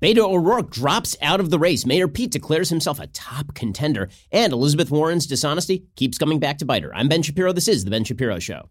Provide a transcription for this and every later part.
Beto O'Rourke drops out of the race. Mayor Pete declares himself a top contender. And Elizabeth Warren's dishonesty keeps coming back to bite her. I'm Ben Shapiro. This is The Ben Shapiro Show.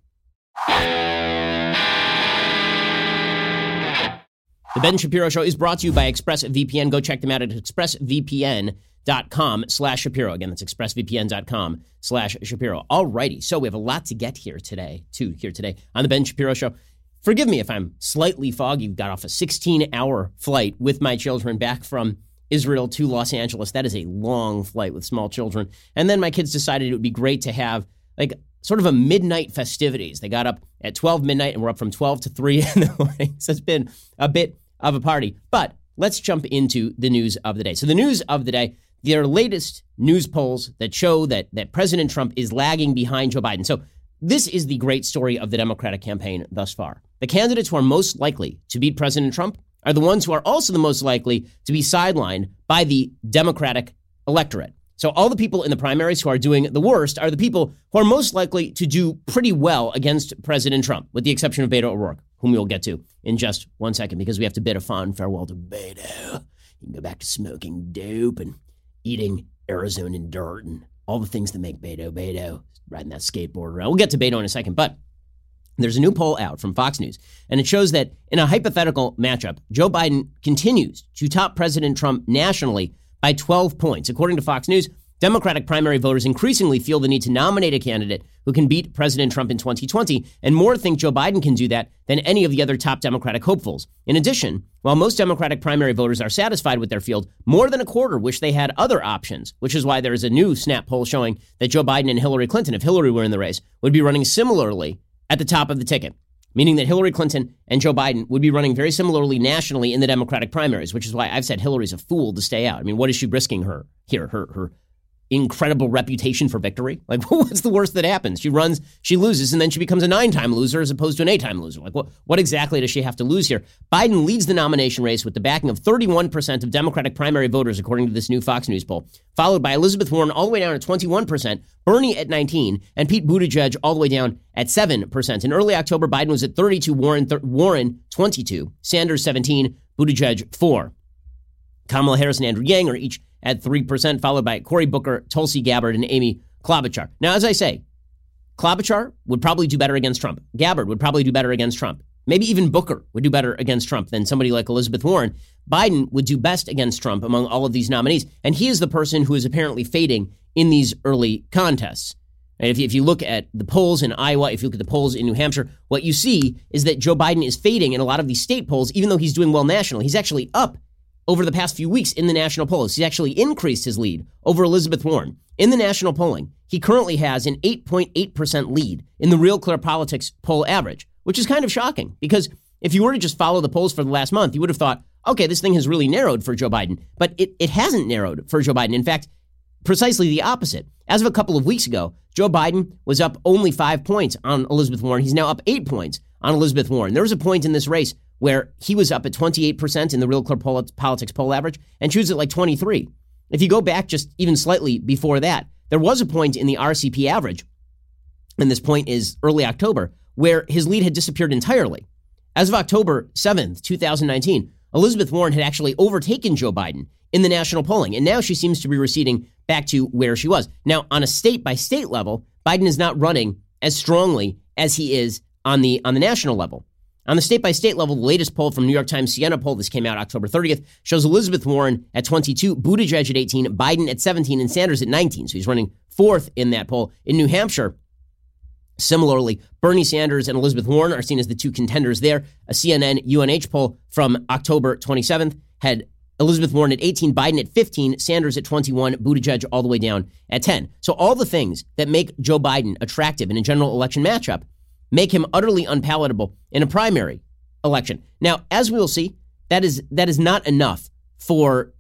The Ben Shapiro Show is brought to you by ExpressVPN. Go check them out at expressvpn.com slash Shapiro. Again, that's expressvpn.com slash Shapiro. All righty. So we have a lot to get here today, too, here today on The Ben Shapiro Show. Forgive me if I'm slightly foggy. Got off a 16 hour flight with my children back from Israel to Los Angeles. That is a long flight with small children. And then my kids decided it would be great to have like sort of a midnight festivities. They got up at 12 midnight and we're up from 12 to 3 in the morning. So it's been a bit of a party. But let's jump into the news of the day. So the news of the day, there are latest news polls that show that that President Trump is lagging behind Joe Biden. So this is the great story of the Democratic campaign thus far. The candidates who are most likely to beat President Trump are the ones who are also the most likely to be sidelined by the Democratic electorate. So all the people in the primaries who are doing the worst are the people who are most likely to do pretty well against President Trump, with the exception of Beto O'Rourke, whom we'll get to in just one second, because we have to bid a fond farewell to Beto. You can go back to smoking dope and eating Arizona dirt and all the things that make Beto Beto, riding that skateboard around. We'll get to Beto in a second, but there's a new poll out from Fox News, and it shows that in a hypothetical matchup, Joe Biden continues to top President Trump nationally by 12 points. According to Fox News, Democratic primary voters increasingly feel the need to nominate a candidate who can beat President Trump in 2020, and more think Joe Biden can do that than any of the other top Democratic hopefuls. In addition, while most Democratic primary voters are satisfied with their field, more than a quarter wish they had other options, which is why there is a new snap poll showing that Joe Biden and Hillary Clinton, if Hillary were in the race, would be running similarly at the top of the ticket, meaning that Hillary Clinton and Joe Biden would be running very similarly nationally in the Democratic primaries, which is why I've said Hillary's a fool to stay out. I mean, what is she risking her here? Her her incredible reputation for victory? Like, what's the worst that happens? She runs, she loses, and then she becomes a nine time loser as opposed to an eight time loser. Like, what, what exactly does she have to lose here? Biden leads the nomination race with the backing of 31% of Democratic primary voters, according to this new Fox News poll, followed by Elizabeth Warren all the way down at 21%, Bernie at 19, and Pete Buttigieg all the way down at 7%. In early October, Biden was at 32, Warren, th- Warren 22, Sanders 17, Buttigieg 4. Kamala Harris and Andrew Yang are each at 3%, followed by Cory Booker, Tulsi Gabbard, and Amy Klobuchar. Now, as I say, Klobuchar would probably do better against Trump. Gabbard would probably do better against Trump. Maybe even Booker would do better against Trump than somebody like Elizabeth Warren. Biden would do best against Trump among all of these nominees. And he is the person who is apparently fading in these early contests. And if you, if you look at the polls in Iowa, if you look at the polls in New Hampshire, what you see is that Joe Biden is fading in a lot of these state polls, even though he's doing well nationally. He's actually up over the past few weeks in the national polls. He's actually increased his lead over Elizabeth Warren. In the national polling, he currently has an 8.8% lead in the Real Clear Politics poll average, which is kind of shocking because if you were to just follow the polls for the last month, you would have thought, okay, this thing has really narrowed for Joe Biden. But it, it hasn't narrowed for Joe Biden. In fact, precisely the opposite. As of a couple of weeks ago, Joe Biden was up only five points on Elizabeth Warren. He's now up eight points on Elizabeth Warren. There was a point in this race where he was up at 28% in the Real Clear Politics poll average, and she was at like 23. If you go back just even slightly before that, there was a point in the RCP average, and this point is early October, where his lead had disappeared entirely. As of October 7th, 2019, Elizabeth Warren had actually overtaken Joe Biden in the national polling, and now she seems to be receding back to where she was. Now, on a state by state level, Biden is not running as strongly as he is on the on the national level. On the state by state level, the latest poll from New York Times Siena poll, this came out October 30th, shows Elizabeth Warren at 22, Buttigieg at 18, Biden at 17, and Sanders at 19. So he's running fourth in that poll. In New Hampshire, Similarly, Bernie Sanders and Elizabeth Warren are seen as the two contenders there. A CNN UNH poll from October 27th had Elizabeth Warren at 18, Biden at 15, Sanders at 21, Buttigieg all the way down at 10. So all the things that make Joe Biden attractive in a general election matchup make him utterly unpalatable in a primary election. Now, as we will see, that is that is not enough for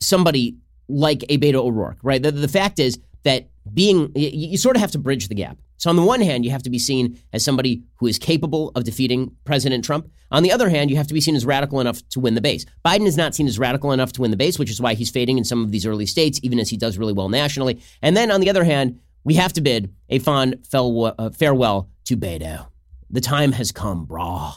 somebody like a Beto O'Rourke, right? The, the fact is that being you, you sort of have to bridge the gap. So on the one hand, you have to be seen as somebody who is capable of defeating President Trump. On the other hand, you have to be seen as radical enough to win the base. Biden is not seen as radical enough to win the base, which is why he's fading in some of these early states, even as he does really well nationally. And then on the other hand, we have to bid a fond uh, farewell to Beto. The time has come, brah.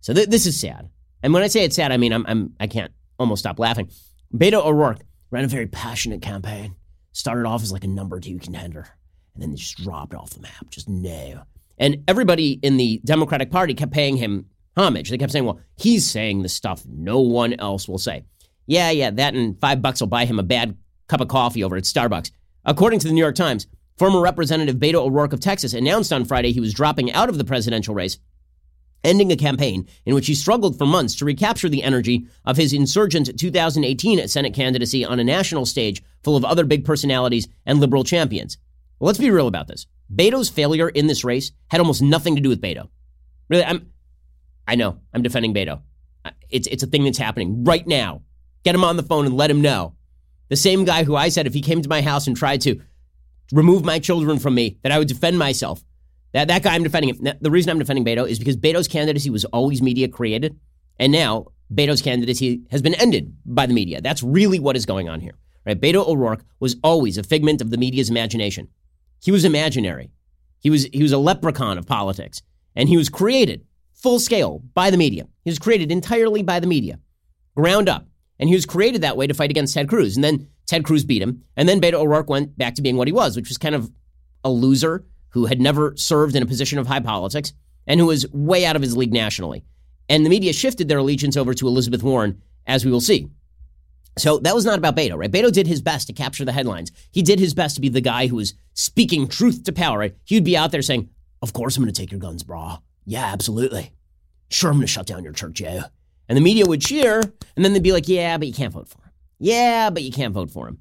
So th- this is sad. And when I say it's sad, I mean I'm, I'm I can't almost stop laughing. Beto O'Rourke ran a very passionate campaign. Started off as like a number two contender, and then just dropped off the map. Just no. And everybody in the Democratic Party kept paying him homage. They kept saying, well, he's saying the stuff no one else will say. Yeah, yeah, that and five bucks will buy him a bad cup of coffee over at Starbucks. According to the New York Times, former Representative Beto O'Rourke of Texas announced on Friday he was dropping out of the presidential race, ending a campaign in which he struggled for months to recapture the energy of his insurgent 2018 Senate candidacy on a national stage full of other big personalities and liberal champions. Well, let's be real about this. Beto's failure in this race had almost nothing to do with Beto. Really, I'm, I know I'm defending Beto. It's, it's a thing that's happening right now. Get him on the phone and let him know. The same guy who I said if he came to my house and tried to remove my children from me, that I would defend myself. That, that guy I'm defending him. The reason I'm defending Beto is because Beto's candidacy was always media created. And now Beto's candidacy has been ended by the media. That's really what is going on here. Right? Beto O'Rourke was always a figment of the media's imagination. He was imaginary. He was, he was a leprechaun of politics. And he was created full scale by the media. He was created entirely by the media, ground up. And he was created that way to fight against Ted Cruz. And then Ted Cruz beat him. And then Beto O'Rourke went back to being what he was, which was kind of a loser who had never served in a position of high politics and who was way out of his league nationally. And the media shifted their allegiance over to Elizabeth Warren, as we will see. So that was not about Beto, right? Beto did his best to capture the headlines. He did his best to be the guy who was speaking truth to power, right? He would be out there saying, Of course I'm going to take your guns, brah. Yeah, absolutely. Sure, I'm going to shut down your church, yeah. And the media would cheer, and then they'd be like, yeah, but you can't vote for him. Yeah, but you can't vote for him.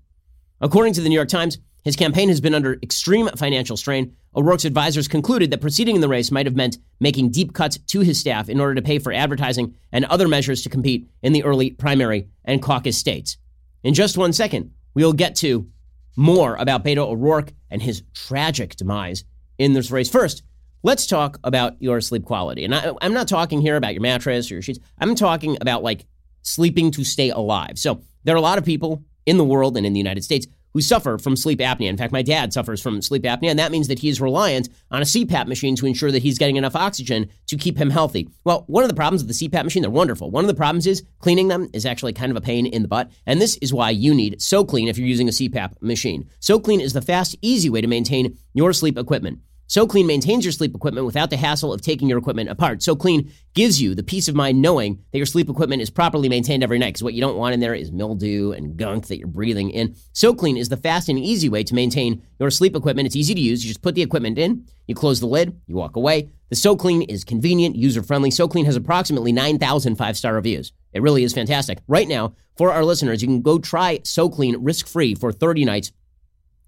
According to the New York Times, his campaign has been under extreme financial strain. O'Rourke's advisors concluded that proceeding in the race might have meant making deep cuts to his staff in order to pay for advertising and other measures to compete in the early primary and caucus states. In just one second, we'll get to more about Beto O'Rourke and his tragic demise in this race. First, let's talk about your sleep quality. And I, am not talking here about your mattress or your sheets. I'm talking about like sleeping to stay alive. So there are a lot of people in the world and in the United States who suffer from sleep apnea. In fact, my dad suffers from sleep apnea, and that means that he is reliant on a CPAP machine to ensure that he's getting enough oxygen to keep him healthy. Well, one of the problems with the CPAP machine, they're wonderful. One of the problems is cleaning them is actually kind of a pain in the butt, and this is why you need SoClean if you're using a CPAP machine. SoClean is the fast, easy way to maintain your sleep equipment. SoClean maintains your sleep equipment without the hassle of taking your equipment apart. SoClean gives you the peace of mind knowing that your sleep equipment is properly maintained every night because what you don't want in there is mildew and gunk that you're breathing in. SoClean is the fast and easy way to maintain your sleep equipment. It's easy to use. You just put the equipment in, you close the lid, you walk away. The SoClean is convenient, user friendly. SoClean has approximately 9,000 five star reviews. It really is fantastic. Right now, for our listeners, you can go try SoClean risk free for 30 nights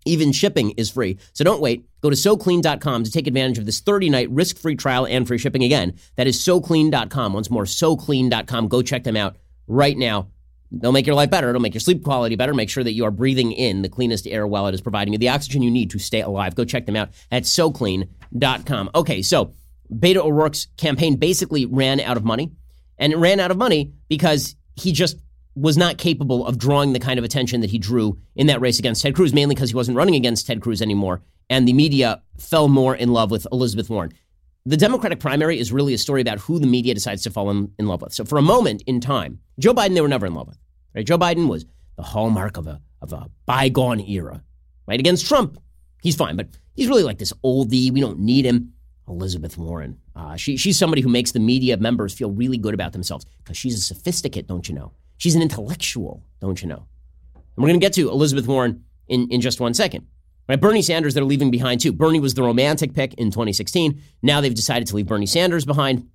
even shipping is free. So don't wait. Go to SoClean.com to take advantage of this 30-night risk-free trial and free shipping again. That is SoClean.com. Once more, SoClean.com. Go check them out right now. They'll make your life better. It'll make your sleep quality better. Make sure that you are breathing in the cleanest air while it is providing you the oxygen you need to stay alive. Go check them out at SoClean.com. Okay, so Beto O'Rourke's campaign basically ran out of money. And it ran out of money because he just was not capable of drawing the kind of attention that he drew in that race against Ted Cruz, mainly because he wasn't running against Ted Cruz anymore. And the media fell more in love with Elizabeth Warren. The Democratic primary is really a story about who the media decides to fall in, in love with. So for a moment in time, Joe Biden, they were never in love with. Right? Joe Biden was the hallmark of a, of a bygone era. Right? Against Trump, he's fine, but he's really like this oldie. We don't need him. Elizabeth Warren. Uh, she, she's somebody who makes the media members feel really good about themselves because she's a sophisticate, don't you know? She's an intellectual, don't you know? And we're going to get to Elizabeth Warren in, in just one second. Right, Bernie Sanders, they're leaving behind too. Bernie was the romantic pick in 2016. Now they've decided to leave Bernie Sanders behind.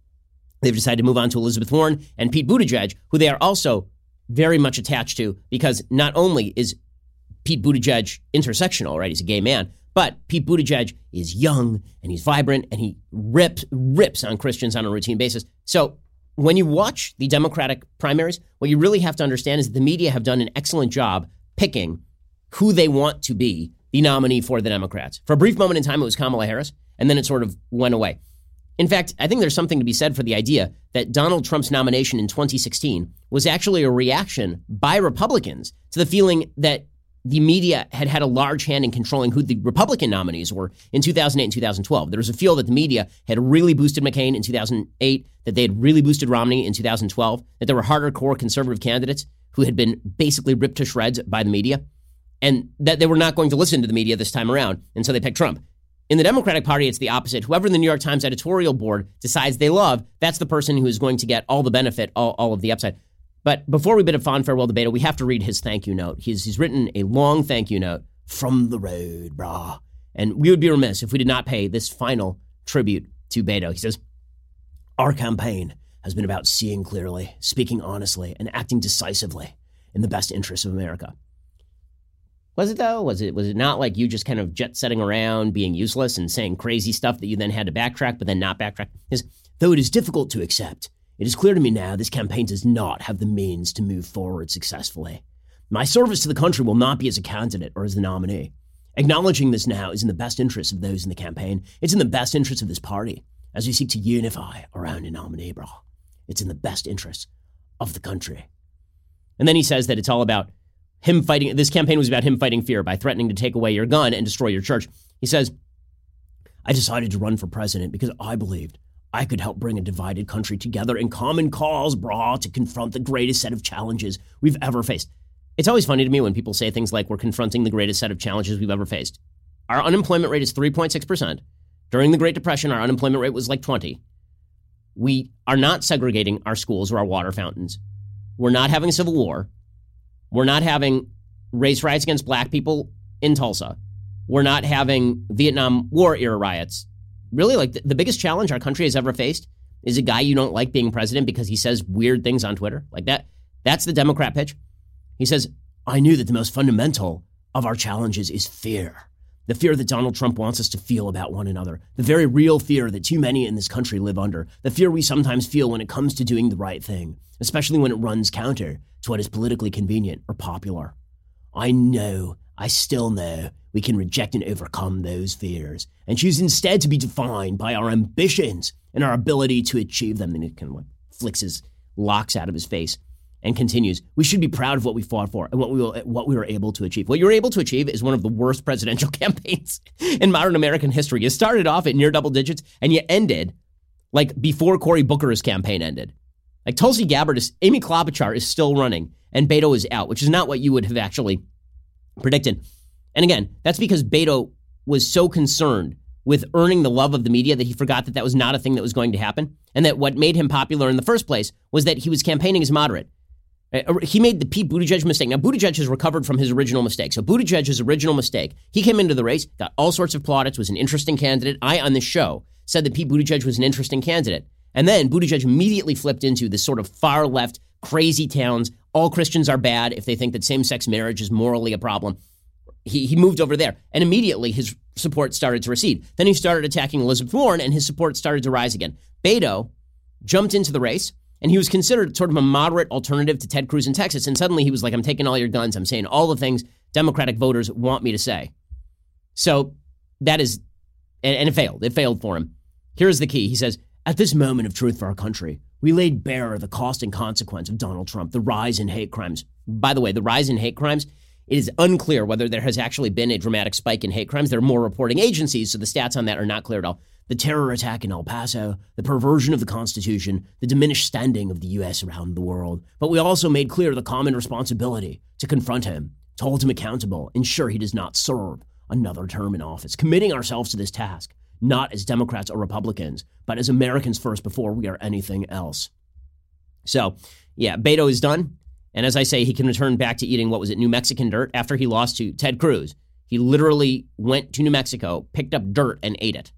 They've decided to move on to Elizabeth Warren and Pete Buttigieg, who they are also very much attached to because not only is Pete Buttigieg intersectional, right? He's a gay man, but Pete Buttigieg is young and he's vibrant and he rips rips on Christians on a routine basis. So when you watch the Democratic primaries, what you really have to understand is that the media have done an excellent job picking who they want to be the nominee for the Democrats. For a brief moment in time, it was Kamala Harris, and then it sort of went away. In fact, I think there's something to be said for the idea that Donald Trump's nomination in 2016 was actually a reaction by Republicans to the feeling that the media had had a large hand in controlling who the Republican nominees were in 2008 and 2012. There was a feel that the media had really boosted McCain in 2008, that they had really boosted Romney in 2012, that there were harder core conservative candidates who had been basically ripped to shreds by the media, and that they were not going to listen to the media this time around. And so they picked Trump. In the Democratic Party, it's the opposite. Whoever the New York Times editorial board decides they love, that's the person who is going to get all the benefit, all, all of the upside. But before we bid a fond farewell to Beto, we have to read his thank you note. He's, he's written a long thank you note from the road, brah. And we would be remiss if we did not pay this final tribute to Beto. He says, Our campaign has been about seeing clearly, speaking honestly, and acting decisively in the best interests of America. Was it though? Was it was it not like you just kind of jet setting around, being useless and saying crazy stuff that you then had to backtrack, but then not backtrack? Is though it is difficult to accept, it is clear to me now this campaign does not have the means to move forward successfully. My service to the country will not be as a candidate or as the nominee. Acknowledging this now is in the best interest of those in the campaign. It's in the best interest of this party as we seek to unify around a nominee, bro. It's in the best interest of the country. And then he says that it's all about him fighting. This campaign was about him fighting fear by threatening to take away your gun and destroy your church. He says, I decided to run for president because I believed I could help bring a divided country together in common cause, brah, to confront the greatest set of challenges we've ever faced. It's always funny to me when people say things like we're confronting the greatest set of challenges we've ever faced. Our unemployment rate is 3.6%. During the Great Depression, our unemployment rate was like 20. We are not segregating our schools or our water fountains. We're not having a civil war. We're not having race riots against black people in Tulsa. We're not having Vietnam War era riots. Really, like the, the biggest challenge our country has ever faced is a guy you don't like being president because he says weird things on Twitter. Like that. That's the Democrat pitch. He says, I knew that the most fundamental of our challenges is fear. The fear that Donald Trump wants us to feel about one another. The very real fear that too many in this country live under. The fear we sometimes feel when it comes to doing the right thing, especially when it runs counter to what is politically convenient or popular. I know, I still know, we can reject and overcome those fears and choose instead to be defined by our ambitions and our ability to achieve them. And it kind of like flicks his locks out of his face and continues, we should be proud of what we fought for and what we, will, what we were able to achieve. What you were able to achieve is one of the worst presidential campaigns in modern American history. You started off at near double digits and you ended like before Cory Booker's campaign ended. Like Tulsi Gabbard is, Amy Klobuchar is still running and Beto is out, which is not what you would have actually predicted. And again, that's because Beto was so concerned with earning the love of the media that he forgot that that was not a thing that was going to happen. And that what made him popular in the first place was that he was campaigning as moderate. Uh, he made the Pete Buttigieg mistake. Now, Buttigieg has recovered from his original mistake. So, Buttigieg's original mistake, he came into the race, got all sorts of plaudits, was an interesting candidate. I, on this show, said that Pete Buttigieg was an interesting candidate. And then Buttigieg immediately flipped into this sort of far left, crazy towns. All Christians are bad if they think that same sex marriage is morally a problem. He, he moved over there. And immediately his support started to recede. Then he started attacking Elizabeth Warren, and his support started to rise again. Beto jumped into the race and he was considered sort of a moderate alternative to Ted Cruz in Texas. And suddenly he was like, I'm taking all your guns. I'm saying all the things Democratic voters want me to say. So that is, and, and it failed. It failed for him. Here's the key. He says, At this moment of truth for our country, we laid bare the cost and consequence of Donald Trump, the rise in hate crimes. By the way, the rise in hate crimes, it is unclear whether there has actually been a dramatic spike in hate crimes. There are more reporting agencies, so the stats on that are not clear at all the terror attack in El Paso, the perversion of the Constitution, the diminished standing of the U.S. around the world. But we also made clear the common responsibility to confront him, to hold him accountable, ensure he does not serve another term in office, committing ourselves to this task, not as Democrats or Republicans, but as Americans first before we are anything else. So, yeah, Beto is done. And as I say, he can return back to eating what was it, New Mexican dirt after he lost to Ted Cruz. He literally went to New Mexico, picked up dirt, and ate it.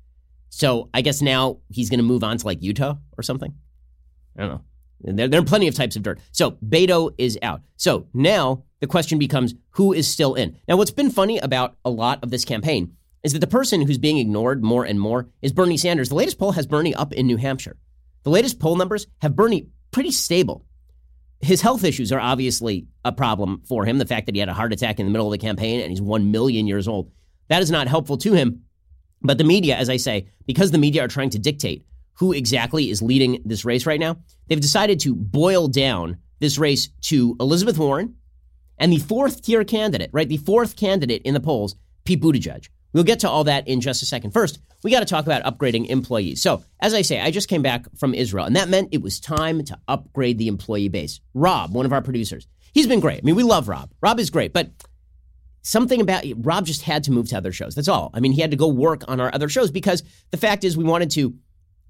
So I guess now he's going to move on to like Utah or something. I don't know. There, there are plenty of types of dirt. So Beto is out. So now the question becomes who is still in? Now, what's been funny about a lot of this campaign is that the person who's being ignored more and more is Bernie Sanders. The latest poll has Bernie up in New Hampshire. The latest poll numbers have Bernie pretty stable. His health issues are obviously a problem for him. The fact that he had a heart attack in the middle of the campaign and he's 1 million years old, that is not helpful to him. But the media, as I say, because the media are trying to dictate who exactly is leading this race right now, they've decided to boil down this race to Elizabeth Warren and the fourth tier candidate, right? The fourth candidate in the polls, Pete Buttigieg. We'll get to all that in just a second. First, we got to talk about upgrading employees. So, as I say, I just came back from Israel, and that meant it was time to upgrade the employee base. Rob, one of our producers, He's been great. I mean, we love Rob. Rob is great, but something about Rob just had to move to other shows. That's all. I mean, he had to go work on our other shows because the fact is we wanted to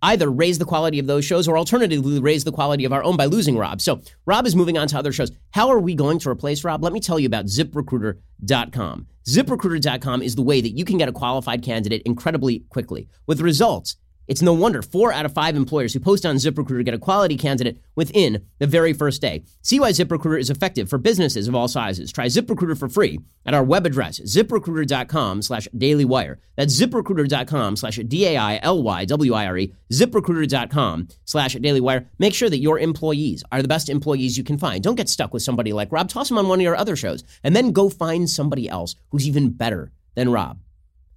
either raise the quality of those shows or alternatively raise the quality of our own by losing Rob. So Rob is moving on to other shows. How are we going to replace Rob? Let me tell you about ziprecruiter.com. ZipRecruiter.com is the way that you can get a qualified candidate incredibly quickly with results it's no wonder four out of five employers who post on ZipRecruiter get a quality candidate within the very first day. See why ZipRecruiter is effective for businesses of all sizes. Try ZipRecruiter for free at our web address, ziprecruiter.com slash dailywire. That's ziprecruiter.com slash D-A-I-L-Y-W-I-R-E, ziprecruiter.com slash dailywire. Make sure that your employees are the best employees you can find. Don't get stuck with somebody like Rob. Toss him on one of your other shows and then go find somebody else who's even better than Rob.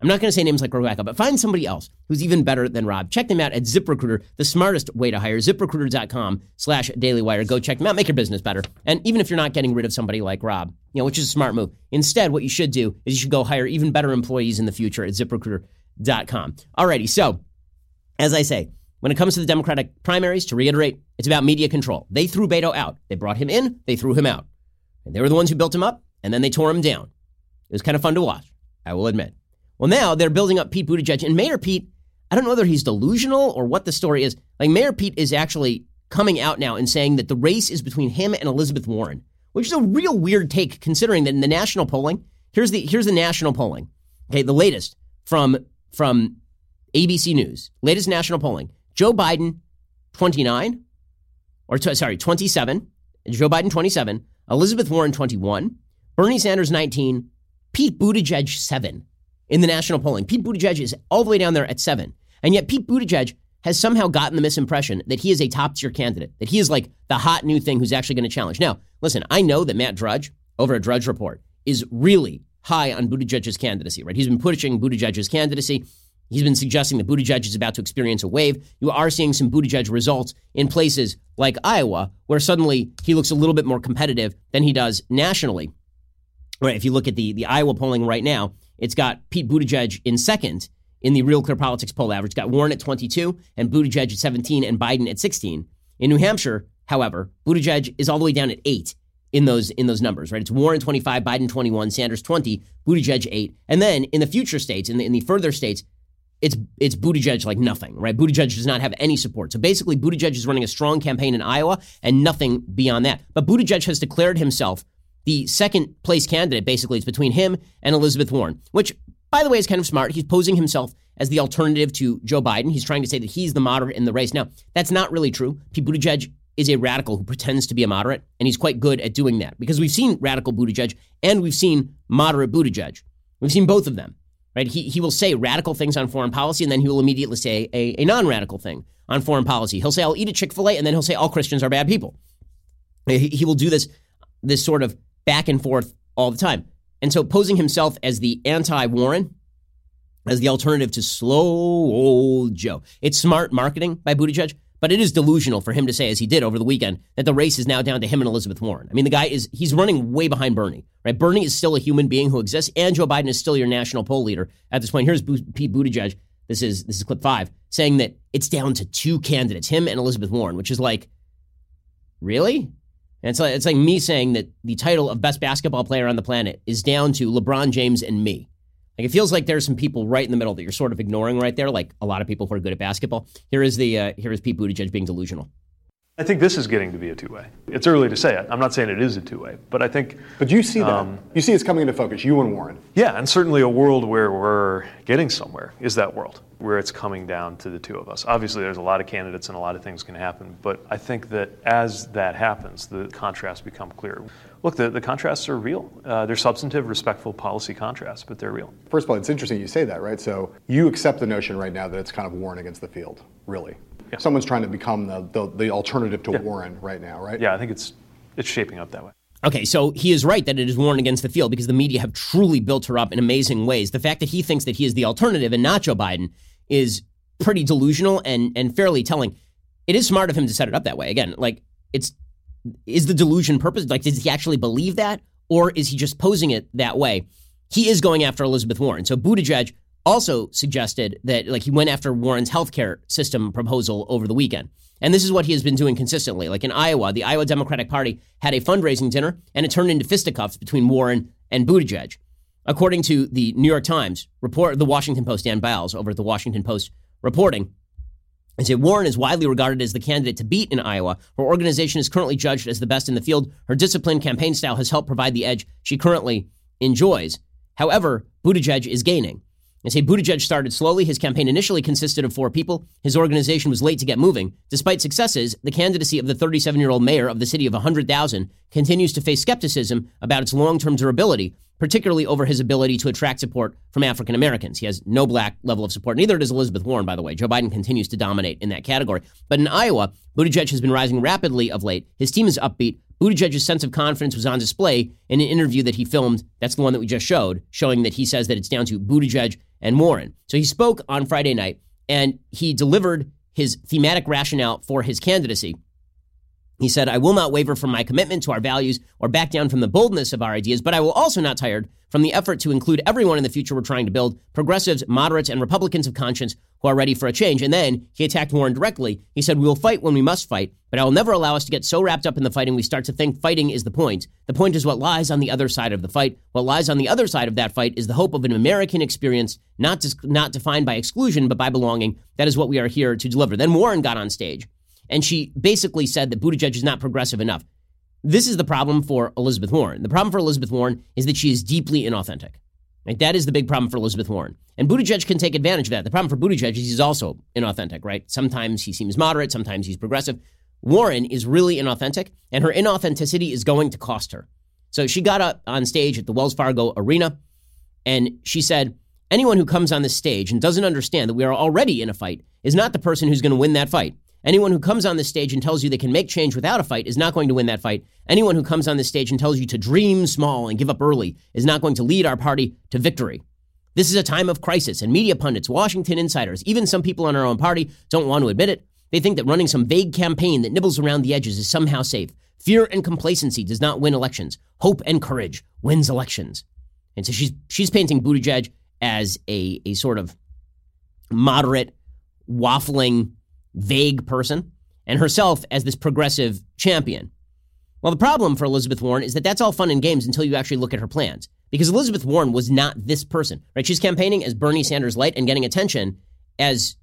I'm not going to say names like Rebecca, but find somebody else who's even better than Rob. Check them out at ZipRecruiter, the smartest way to hire. ZipRecruiter.com slash dailywire. Go check them out. Make your business better. And even if you're not getting rid of somebody like Rob, you know, which is a smart move. Instead, what you should do is you should go hire even better employees in the future at ZipRecruiter.com. Alrighty, so as I say, when it comes to the Democratic primaries, to reiterate, it's about media control. They threw Beto out. They brought him in, they threw him out. And they were the ones who built him up, and then they tore him down. It was kind of fun to watch, I will admit. Well, now they're building up Pete Buttigieg, and Mayor Pete, I don't know whether he's delusional or what the story is. Like, Mayor Pete is actually coming out now and saying that the race is between him and Elizabeth Warren, which is a real weird take considering that in the national polling, here's the here's the national polling. Okay, the latest from from ABC News, latest national polling. Joe Biden 29 or t- sorry, 27, Joe Biden 27, Elizabeth Warren 21, Bernie Sanders 19, Pete Buttigieg 7 in the national polling. Pete Buttigieg is all the way down there at seven. And yet Pete Buttigieg has somehow gotten the misimpression that he is a top tier candidate, that he is like the hot new thing who's actually going to challenge. Now, listen, I know that Matt Drudge over at Drudge Report is really high on Buttigieg's candidacy, right? He's been pushing Buttigieg's candidacy. He's been suggesting that Buttigieg is about to experience a wave. You are seeing some Buttigieg results in places like Iowa, where suddenly he looks a little bit more competitive than he does nationally. Right? If you look at the, the Iowa polling right now, it's got Pete Buttigieg in second in the Real Clear Politics poll average. It's got Warren at 22 and Buttigieg at 17 and Biden at 16. In New Hampshire, however, Buttigieg is all the way down at eight in those in those numbers, right? It's Warren 25, Biden 21, Sanders 20, Buttigieg 8. And then in the future states, in the, in the further states, it's it's Buttigieg like nothing, right? Buttigieg does not have any support. So basically, Buttigieg is running a strong campaign in Iowa and nothing beyond that. But Buttigieg has declared himself the second place candidate, basically, is between him and Elizabeth Warren, which, by the way, is kind of smart. He's posing himself as the alternative to Joe Biden. He's trying to say that he's the moderate in the race. Now, that's not really true. Pete Buttigieg is a radical who pretends to be a moderate, and he's quite good at doing that because we've seen radical Buttigieg and we've seen moderate Buttigieg. We've seen both of them, right? He, he will say radical things on foreign policy, and then he will immediately say a, a non radical thing on foreign policy. He'll say, I'll eat a Chick fil A, and then he'll say, all Christians are bad people. He, he will do this, this sort of back and forth all the time. And so posing himself as the anti Warren, as the alternative to slow old Joe. It's smart marketing by Buttigieg, but it is delusional for him to say, as he did over the weekend, that the race is now down to him and Elizabeth Warren. I mean, the guy is, he's running way behind Bernie, right? Bernie is still a human being who exists, and Joe Biden is still your national poll leader at this point. Here's Pete Buttigieg. This is, this is clip five, saying that it's down to two candidates, him and Elizabeth Warren, which is like, really? And it's like, it's like me saying that the title of best basketball player on the planet is down to LeBron James and me. Like it feels like there's some people right in the middle that you're sort of ignoring right there, like a lot of people who are good at basketball. Here is the uh, here is Pete Buttigieg being delusional. I think this is getting to be a two-way. It's early to say it. I'm not saying it is a two-way, but I think. But you see that. Um, you see it's coming into focus. You and Warren. Yeah, and certainly a world where we're getting somewhere is that world where it's coming down to the two of us. Obviously, there's a lot of candidates and a lot of things can happen, but I think that as that happens, the contrasts become clear. Look, the, the contrasts are real. Uh, they're substantive, respectful policy contrasts, but they're real. First of all, it's interesting you say that, right? So you accept the notion right now that it's kind of Warren against the field, really. Yeah. Someone's trying to become the, the, the alternative to yeah. Warren right now, right? Yeah, I think it's it's shaping up that way. Okay, so he is right that it is Warren against the field because the media have truly built her up in amazing ways. The fact that he thinks that he is the alternative and not Joe Biden is pretty delusional and and fairly telling. It is smart of him to set it up that way. Again, like it's is the delusion purpose like does he actually believe that or is he just posing it that way? He is going after Elizabeth Warren. So Buttigieg also suggested that like he went after Warren's healthcare system proposal over the weekend. And this is what he has been doing consistently. Like in Iowa, the Iowa Democratic Party had a fundraising dinner and it turned into fisticuffs between Warren and Buttigieg. According to the New York Times, report the Washington Post, Dan Balz over at the Washington Post reporting, and say Warren is widely regarded as the candidate to beat in Iowa. Her organization is currently judged as the best in the field. Her disciplined campaign style has helped provide the edge she currently enjoys. However, Buttigieg is gaining. And say Buttigieg started slowly. His campaign initially consisted of four people. His organization was late to get moving. Despite successes, the candidacy of the 37 year old mayor of the city of 100,000 continues to face skepticism about its long term durability, particularly over his ability to attract support from African Americans. He has no black level of support. Neither does Elizabeth Warren, by the way. Joe Biden continues to dominate in that category. But in Iowa, Buttigieg has been rising rapidly of late. His team is upbeat. Buttigieg's sense of confidence was on display in an interview that he filmed. That's the one that we just showed, showing that he says that it's down to Buttigieg and Warren. So he spoke on Friday night and he delivered his thematic rationale for his candidacy. He said, I will not waver from my commitment to our values or back down from the boldness of our ideas, but I will also not tired from the effort to include everyone in the future we're trying to build progressives, moderates, and Republicans of conscience who are ready for a change. And then he attacked Warren directly. He said, We will fight when we must fight, but I will never allow us to get so wrapped up in the fighting we start to think fighting is the point. The point is what lies on the other side of the fight. What lies on the other side of that fight is the hope of an American experience, not, dis- not defined by exclusion, but by belonging. That is what we are here to deliver. Then Warren got on stage and she basically said that Buttigieg is not progressive enough. This is the problem for Elizabeth Warren. The problem for Elizabeth Warren is that she is deeply inauthentic. Right? That is the big problem for Elizabeth Warren. And Buttigieg can take advantage of that. The problem for Buttigieg is he's also inauthentic, right? Sometimes he seems moderate, sometimes he's progressive. Warren is really inauthentic, and her inauthenticity is going to cost her. So she got up on stage at the Wells Fargo Arena, and she said, Anyone who comes on this stage and doesn't understand that we are already in a fight is not the person who's going to win that fight. Anyone who comes on this stage and tells you they can make change without a fight is not going to win that fight. Anyone who comes on this stage and tells you to dream small and give up early is not going to lead our party to victory. This is a time of crisis, and media pundits, Washington insiders, even some people in our own party don't want to admit it. They think that running some vague campaign that nibbles around the edges is somehow safe. Fear and complacency does not win elections. Hope and courage wins elections. And so she's she's painting Buttigieg as a, a sort of moderate, waffling vague person and herself as this progressive champion. Well, the problem for Elizabeth Warren is that that's all fun and games until you actually look at her plans. Because Elizabeth Warren was not this person, right? She's campaigning as Bernie Sanders light and getting attention as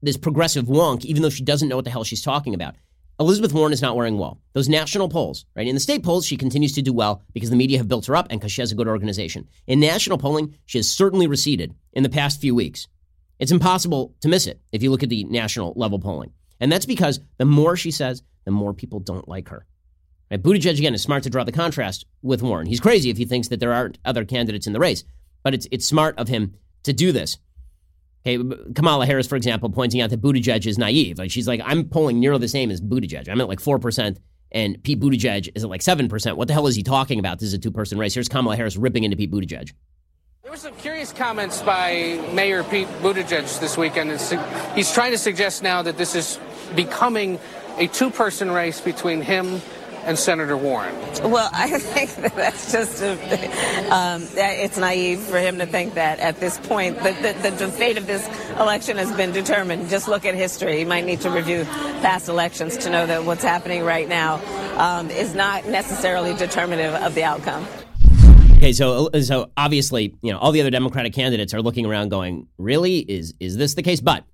this progressive wonk, even though she doesn't know what the hell she's talking about. Elizabeth Warren is not wearing well. Those national polls, right? In the state polls, she continues to do well because the media have built her up and because she has a good organization. In national polling, she has certainly receded in the past few weeks. It's impossible to miss it if you look at the national level polling. And that's because the more she says, the more people don't like her. Right? Buttigieg, again, is smart to draw the contrast with Warren. He's crazy if he thinks that there aren't other candidates in the race, but it's, it's smart of him to do this. Okay, Kamala Harris, for example, pointing out that Buttigieg is naive. Like she's like, I'm polling nearly the same as Buttigieg. I'm at like 4%, and Pete Buttigieg is at like 7%. What the hell is he talking about? This is a two person race. Here's Kamala Harris ripping into Pete Buttigieg. There were some curious comments by Mayor Pete Buttigieg this weekend. He's trying to suggest now that this is becoming a two person race between him and Senator Warren? Well, I think that that's just a, um, it's naive for him to think that at this point. The, the, the, fate of this election has been determined. Just look at history. You might need to review past elections to know that what's happening right now um, is not necessarily determinative of the outcome. Okay, so uh, so obviously, you know, all the other Democratic candidates are looking around, going, "Really, is is this the case?" But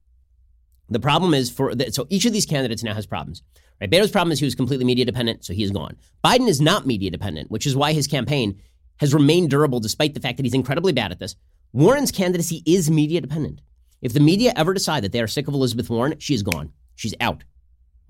the problem is for the, so each of these candidates now has problems. Right? Beto's problem is he was completely media dependent, so he is gone. Biden is not media dependent, which is why his campaign has remained durable despite the fact that he's incredibly bad at this. Warren's candidacy is media dependent. If the media ever decide that they are sick of Elizabeth Warren, she is gone. She's out.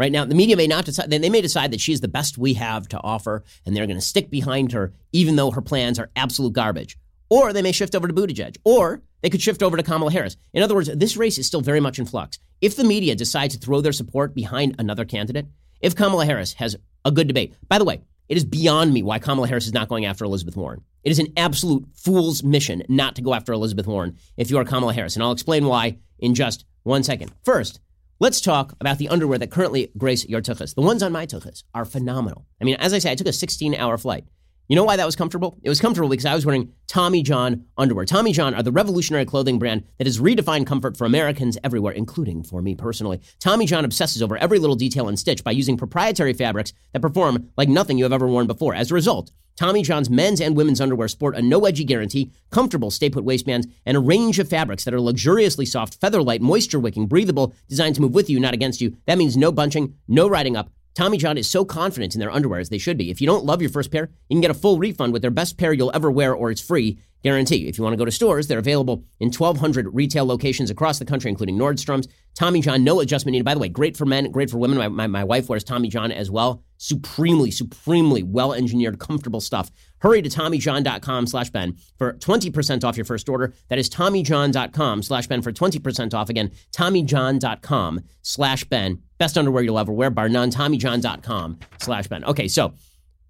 Right now, the media may not decide, they may decide that she's the best we have to offer, and they're going to stick behind her, even though her plans are absolute garbage. Or they may shift over to Buttigieg, or they could shift over to Kamala Harris. In other words, this race is still very much in flux. If the media decide to throw their support behind another candidate, if Kamala Harris has a good debate, by the way, it is beyond me why Kamala Harris is not going after Elizabeth Warren. It is an absolute fool's mission not to go after Elizabeth Warren if you are Kamala Harris. And I'll explain why in just one second. First, Let's talk about the underwear that currently grace your tuchus. The ones on my tuchus are phenomenal. I mean, as I say, I took a 16 hour flight. You know why that was comfortable? It was comfortable because I was wearing Tommy John underwear. Tommy John are the revolutionary clothing brand that has redefined comfort for Americans everywhere, including for me personally. Tommy John obsesses over every little detail and stitch by using proprietary fabrics that perform like nothing you have ever worn before. As a result, Tommy John's men's and women's underwear sport a no edgy guarantee, comfortable stay put waistbands, and a range of fabrics that are luxuriously soft, feather light, moisture wicking, breathable, designed to move with you, not against you. That means no bunching, no riding up, Tommy John is so confident in their underwear as they should be. If you don't love your first pair, you can get a full refund with their best pair you'll ever wear or it's free guarantee. If you want to go to stores, they're available in 1,200 retail locations across the country, including Nordstrom's. Tommy John, no adjustment needed. By the way, great for men, great for women. My, my, my wife wears Tommy John as well. Supremely, supremely well engineered, comfortable stuff. Hurry to TommyJohn.com slash Ben for 20% off your first order. That is TommyJohn.com slash Ben for 20% off. Again, TommyJohn.com slash Ben. Best underwear you'll ever wear, bar none. TommyJohn.com slash Ben. Okay, so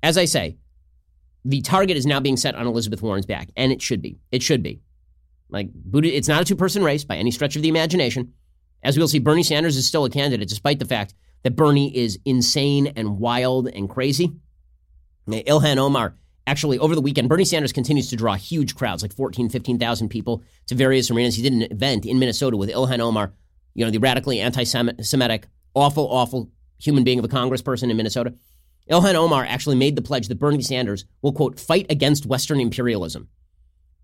as I say, the target is now being set on Elizabeth Warren's back, and it should be. It should be. Like, it's not a two person race by any stretch of the imagination. As we'll see, Bernie Sanders is still a candidate, despite the fact that Bernie is insane and wild and crazy. Ilhan Omar, actually, over the weekend, Bernie Sanders continues to draw huge crowds, like 14, 15,000 people to various arenas. He did an event in Minnesota with Ilhan Omar, you know, the radically anti Semitic, awful, awful human being of a congressperson in Minnesota. Ilhan Omar actually made the pledge that Bernie Sanders will, quote, fight against Western imperialism.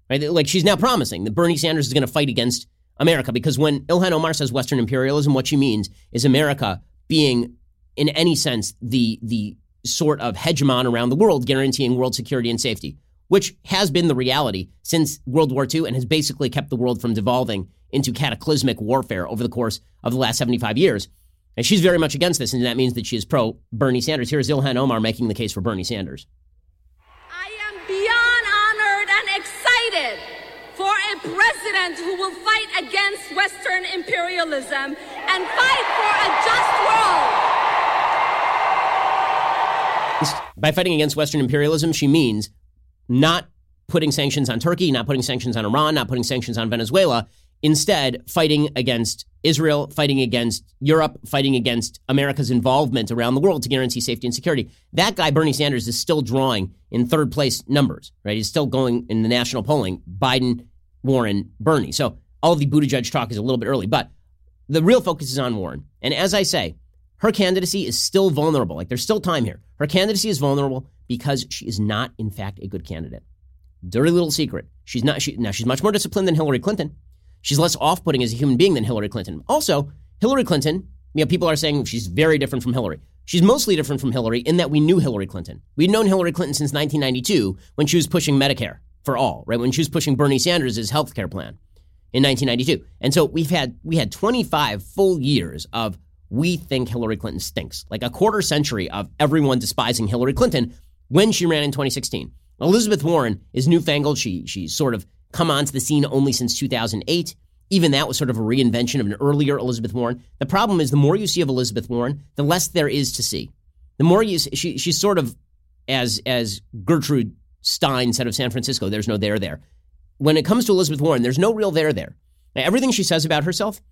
Right? Like she's now promising that Bernie Sanders is going to fight against America because when Ilhan Omar says Western imperialism, what she means is America being, in any sense, the, the sort of hegemon around the world, guaranteeing world security and safety, which has been the reality since World War II and has basically kept the world from devolving into cataclysmic warfare over the course of the last 75 years. And she's very much against this, and that means that she is pro Bernie Sanders. Here's Ilhan Omar making the case for Bernie Sanders. I am beyond honored and excited for a president who will fight against Western imperialism and fight for a just world. By fighting against Western imperialism, she means not putting sanctions on Turkey, not putting sanctions on Iran, not putting sanctions on Venezuela, Instead, fighting against Israel, fighting against Europe, fighting against America's involvement around the world to guarantee safety and security. That guy, Bernie Sanders, is still drawing in third place numbers, right? He's still going in the national polling Biden, Warren, Bernie. So all of the Buttigieg talk is a little bit early, but the real focus is on Warren. And as I say, her candidacy is still vulnerable. Like there's still time here. Her candidacy is vulnerable because she is not, in fact, a good candidate. Dirty little secret. She's not. She, now she's much more disciplined than Hillary Clinton. She's less off putting as a human being than Hillary Clinton. Also, Hillary Clinton, you know, people are saying she's very different from Hillary. She's mostly different from Hillary in that we knew Hillary Clinton. We'd known Hillary Clinton since 1992 when she was pushing Medicare for all, right? When she was pushing Bernie Sanders' health care plan in 1992. And so we've had we had 25 full years of we think Hillary Clinton stinks. Like a quarter century of everyone despising Hillary Clinton when she ran in 2016. Elizabeth Warren is newfangled. She she's sort of come onto the scene only since 2008. Even that was sort of a reinvention of an earlier Elizabeth Warren. The problem is the more you see of Elizabeth Warren, the less there is to see. The more you she she's sort of as as Gertrude Stein said of San Francisco, there's no there there. When it comes to Elizabeth Warren, there's no real there there. Now, everything she says about herself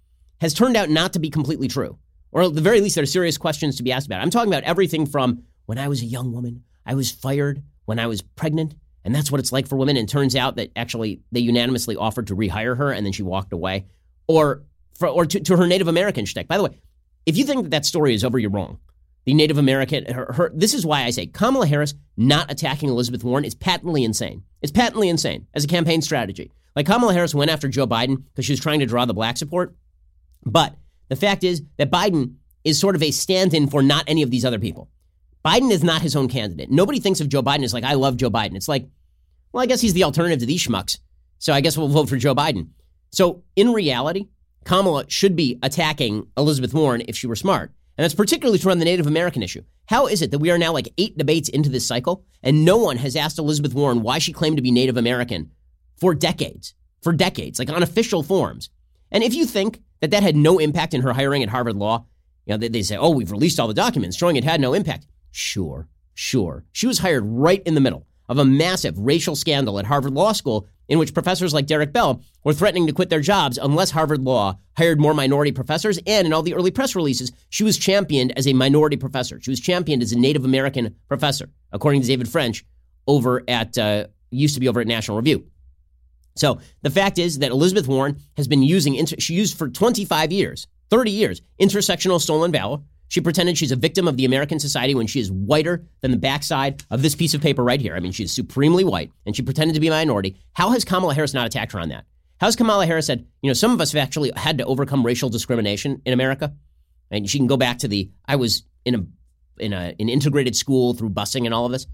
has turned out not to be completely true. Or at the very least, there are serious questions to be asked about. I'm talking about everything from when I was a young woman, I was fired when I was pregnant, and that's what it's like for women. And turns out that actually they unanimously offered to rehire her and then she walked away. Or, for, or to, to her Native American shtick. By the way, if you think that that story is over, you're wrong. The Native American, her, her, this is why I say Kamala Harris not attacking Elizabeth Warren is patently insane. It's patently insane as a campaign strategy. Like Kamala Harris went after Joe Biden because she was trying to draw the black support. But the fact is that Biden is sort of a stand in for not any of these other people. Biden is not his own candidate. Nobody thinks of Joe Biden as like, I love Joe Biden. It's like, well, I guess he's the alternative to these schmucks. So I guess we'll vote for Joe Biden. So in reality, Kamala should be attacking Elizabeth Warren if she were smart. And that's particularly true on the Native American issue. How is it that we are now like eight debates into this cycle and no one has asked Elizabeth Warren why she claimed to be Native American for decades? For decades, like on official forms. And if you think that that had no impact in her hiring at Harvard Law, you know, they, they say, oh, we've released all the documents showing it had no impact. Sure, sure. She was hired right in the middle of a massive racial scandal at Harvard Law School in which professors like Derek Bell were threatening to quit their jobs unless Harvard Law hired more minority professors. And in all the early press releases, she was championed as a minority professor. She was championed as a Native American professor, according to David French, over at, uh, used to be over at National Review. So the fact is that Elizabeth Warren has been using, she used for 25 years, 30 years, intersectional stolen valor. She pretended she's a victim of the American society when she is whiter than the backside of this piece of paper right here. I mean, she's supremely white, and she pretended to be a minority. How has Kamala Harris not attacked her on that? How's Kamala Harris said, you know, some of us have actually had to overcome racial discrimination in America? And she can go back to the, I was in a in a, an integrated school through busing and all of this.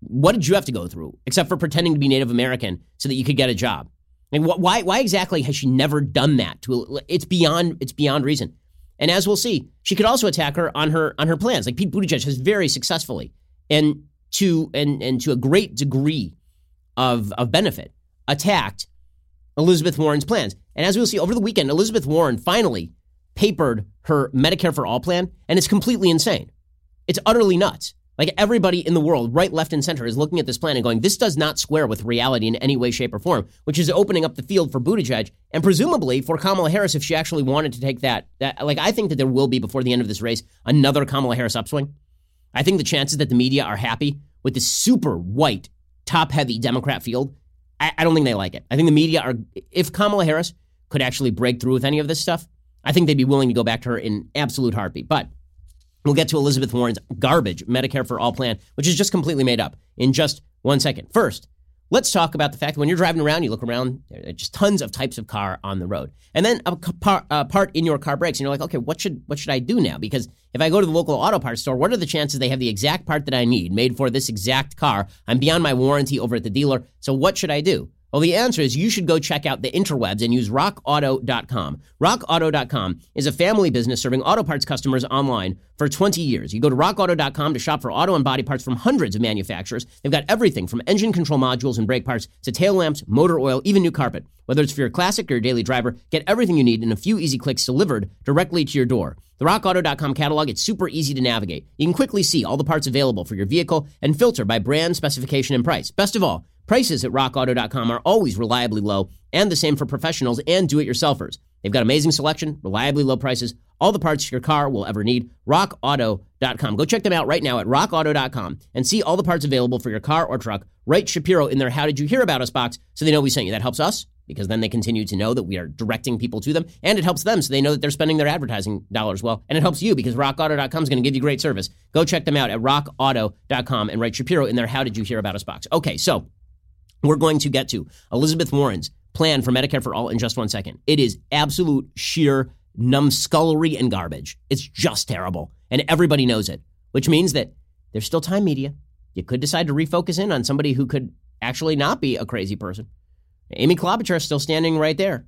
What did you have to go through, except for pretending to be Native American so that you could get a job? Wh- why, why exactly has she never done that? To it's beyond, it's beyond reason. And as we'll see, she could also attack her on her on her plans. Like Pete Buttigieg has very successfully and to and and to a great degree of of benefit attacked Elizabeth Warren's plans. And as we'll see over the weekend, Elizabeth Warren finally papered her Medicare for All plan, and it's completely insane. It's utterly nuts. Like everybody in the world, right, left, and center, is looking at this plan and going, this does not square with reality in any way, shape, or form, which is opening up the field for Buttigieg and presumably for Kamala Harris if she actually wanted to take that. that like, I think that there will be, before the end of this race, another Kamala Harris upswing. I think the chances that the media are happy with this super white, top heavy Democrat field, I, I don't think they like it. I think the media are, if Kamala Harris could actually break through with any of this stuff, I think they'd be willing to go back to her in absolute heartbeat. But we'll get to Elizabeth Warren's garbage Medicare for All plan, which is just completely made up, in just one second. First, let's talk about the fact that when you're driving around, you look around, there are just tons of types of car on the road, and then a part, a part in your car breaks, and you're like, okay, what should what should I do now? Because if I go to the local auto parts store, what are the chances they have the exact part that I need made for this exact car? I'm beyond my warranty over at the dealer, so what should I do? Well, the answer is you should go check out the interwebs and use rockauto.com. Rockauto.com is a family business serving auto parts customers online for 20 years. You go to rockauto.com to shop for auto and body parts from hundreds of manufacturers. They've got everything from engine control modules and brake parts to tail lamps, motor oil, even new carpet. Whether it's for your classic or your daily driver, get everything you need in a few easy clicks delivered directly to your door. The rockauto.com catalog, it's super easy to navigate. You can quickly see all the parts available for your vehicle and filter by brand, specification, and price. Best of all, Prices at rockauto.com are always reliably low, and the same for professionals and do it yourselfers. They've got amazing selection, reliably low prices, all the parts your car will ever need. RockAuto.com. Go check them out right now at RockAuto.com and see all the parts available for your car or truck. Write Shapiro in their How Did You Hear About Us box so they know we sent you. That helps us because then they continue to know that we are directing people to them, and it helps them so they know that they're spending their advertising dollars well. And it helps you because RockAuto.com is going to give you great service. Go check them out at RockAuto.com and write Shapiro in their How Did You Hear About Us box. Okay, so we're going to get to Elizabeth Warren's plan for Medicare for All in just one second. It is absolute sheer numbskullery and garbage. It's just terrible. And everybody knows it, which means that there's still time, media. You could decide to refocus in on somebody who could actually not be a crazy person. Amy Klobuchar is still standing right there.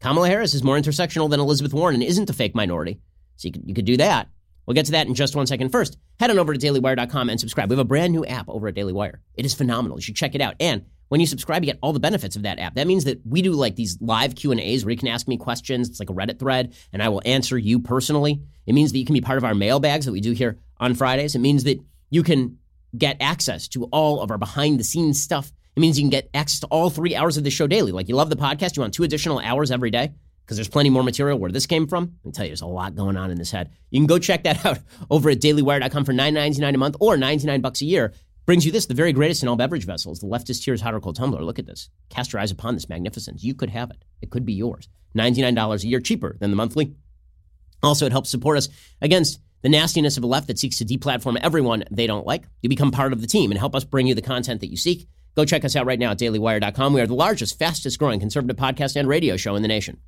Kamala Harris is more intersectional than Elizabeth Warren and isn't a fake minority. So you could, you could do that. We'll get to that in just one second. First, head on over to dailywire.com and subscribe. We have a brand new app over at Daily Wire. It is phenomenal. You should check it out. And when you subscribe, you get all the benefits of that app. That means that we do like these live Q and A's where you can ask me questions. It's like a Reddit thread, and I will answer you personally. It means that you can be part of our mailbags that we do here on Fridays. It means that you can get access to all of our behind the scenes stuff. It means you can get access to all three hours of the show daily. Like you love the podcast, you want two additional hours every day because there's plenty more material where this came from. Let me tell you, there's a lot going on in this head. You can go check that out over at dailywire.com for $9.99 a month or 99 bucks a year brings you this the very greatest in all beverage vessels, the leftist tears hot or cold tumbler. Look at this. Cast your eyes upon this magnificence. You could have it. It could be yours. $99 a year cheaper than the monthly. Also, it helps support us against the nastiness of a left that seeks to deplatform everyone they don't like. You become part of the team and help us bring you the content that you seek. Go check us out right now at dailywire.com. We are the largest, fastest growing conservative podcast and radio show in the nation.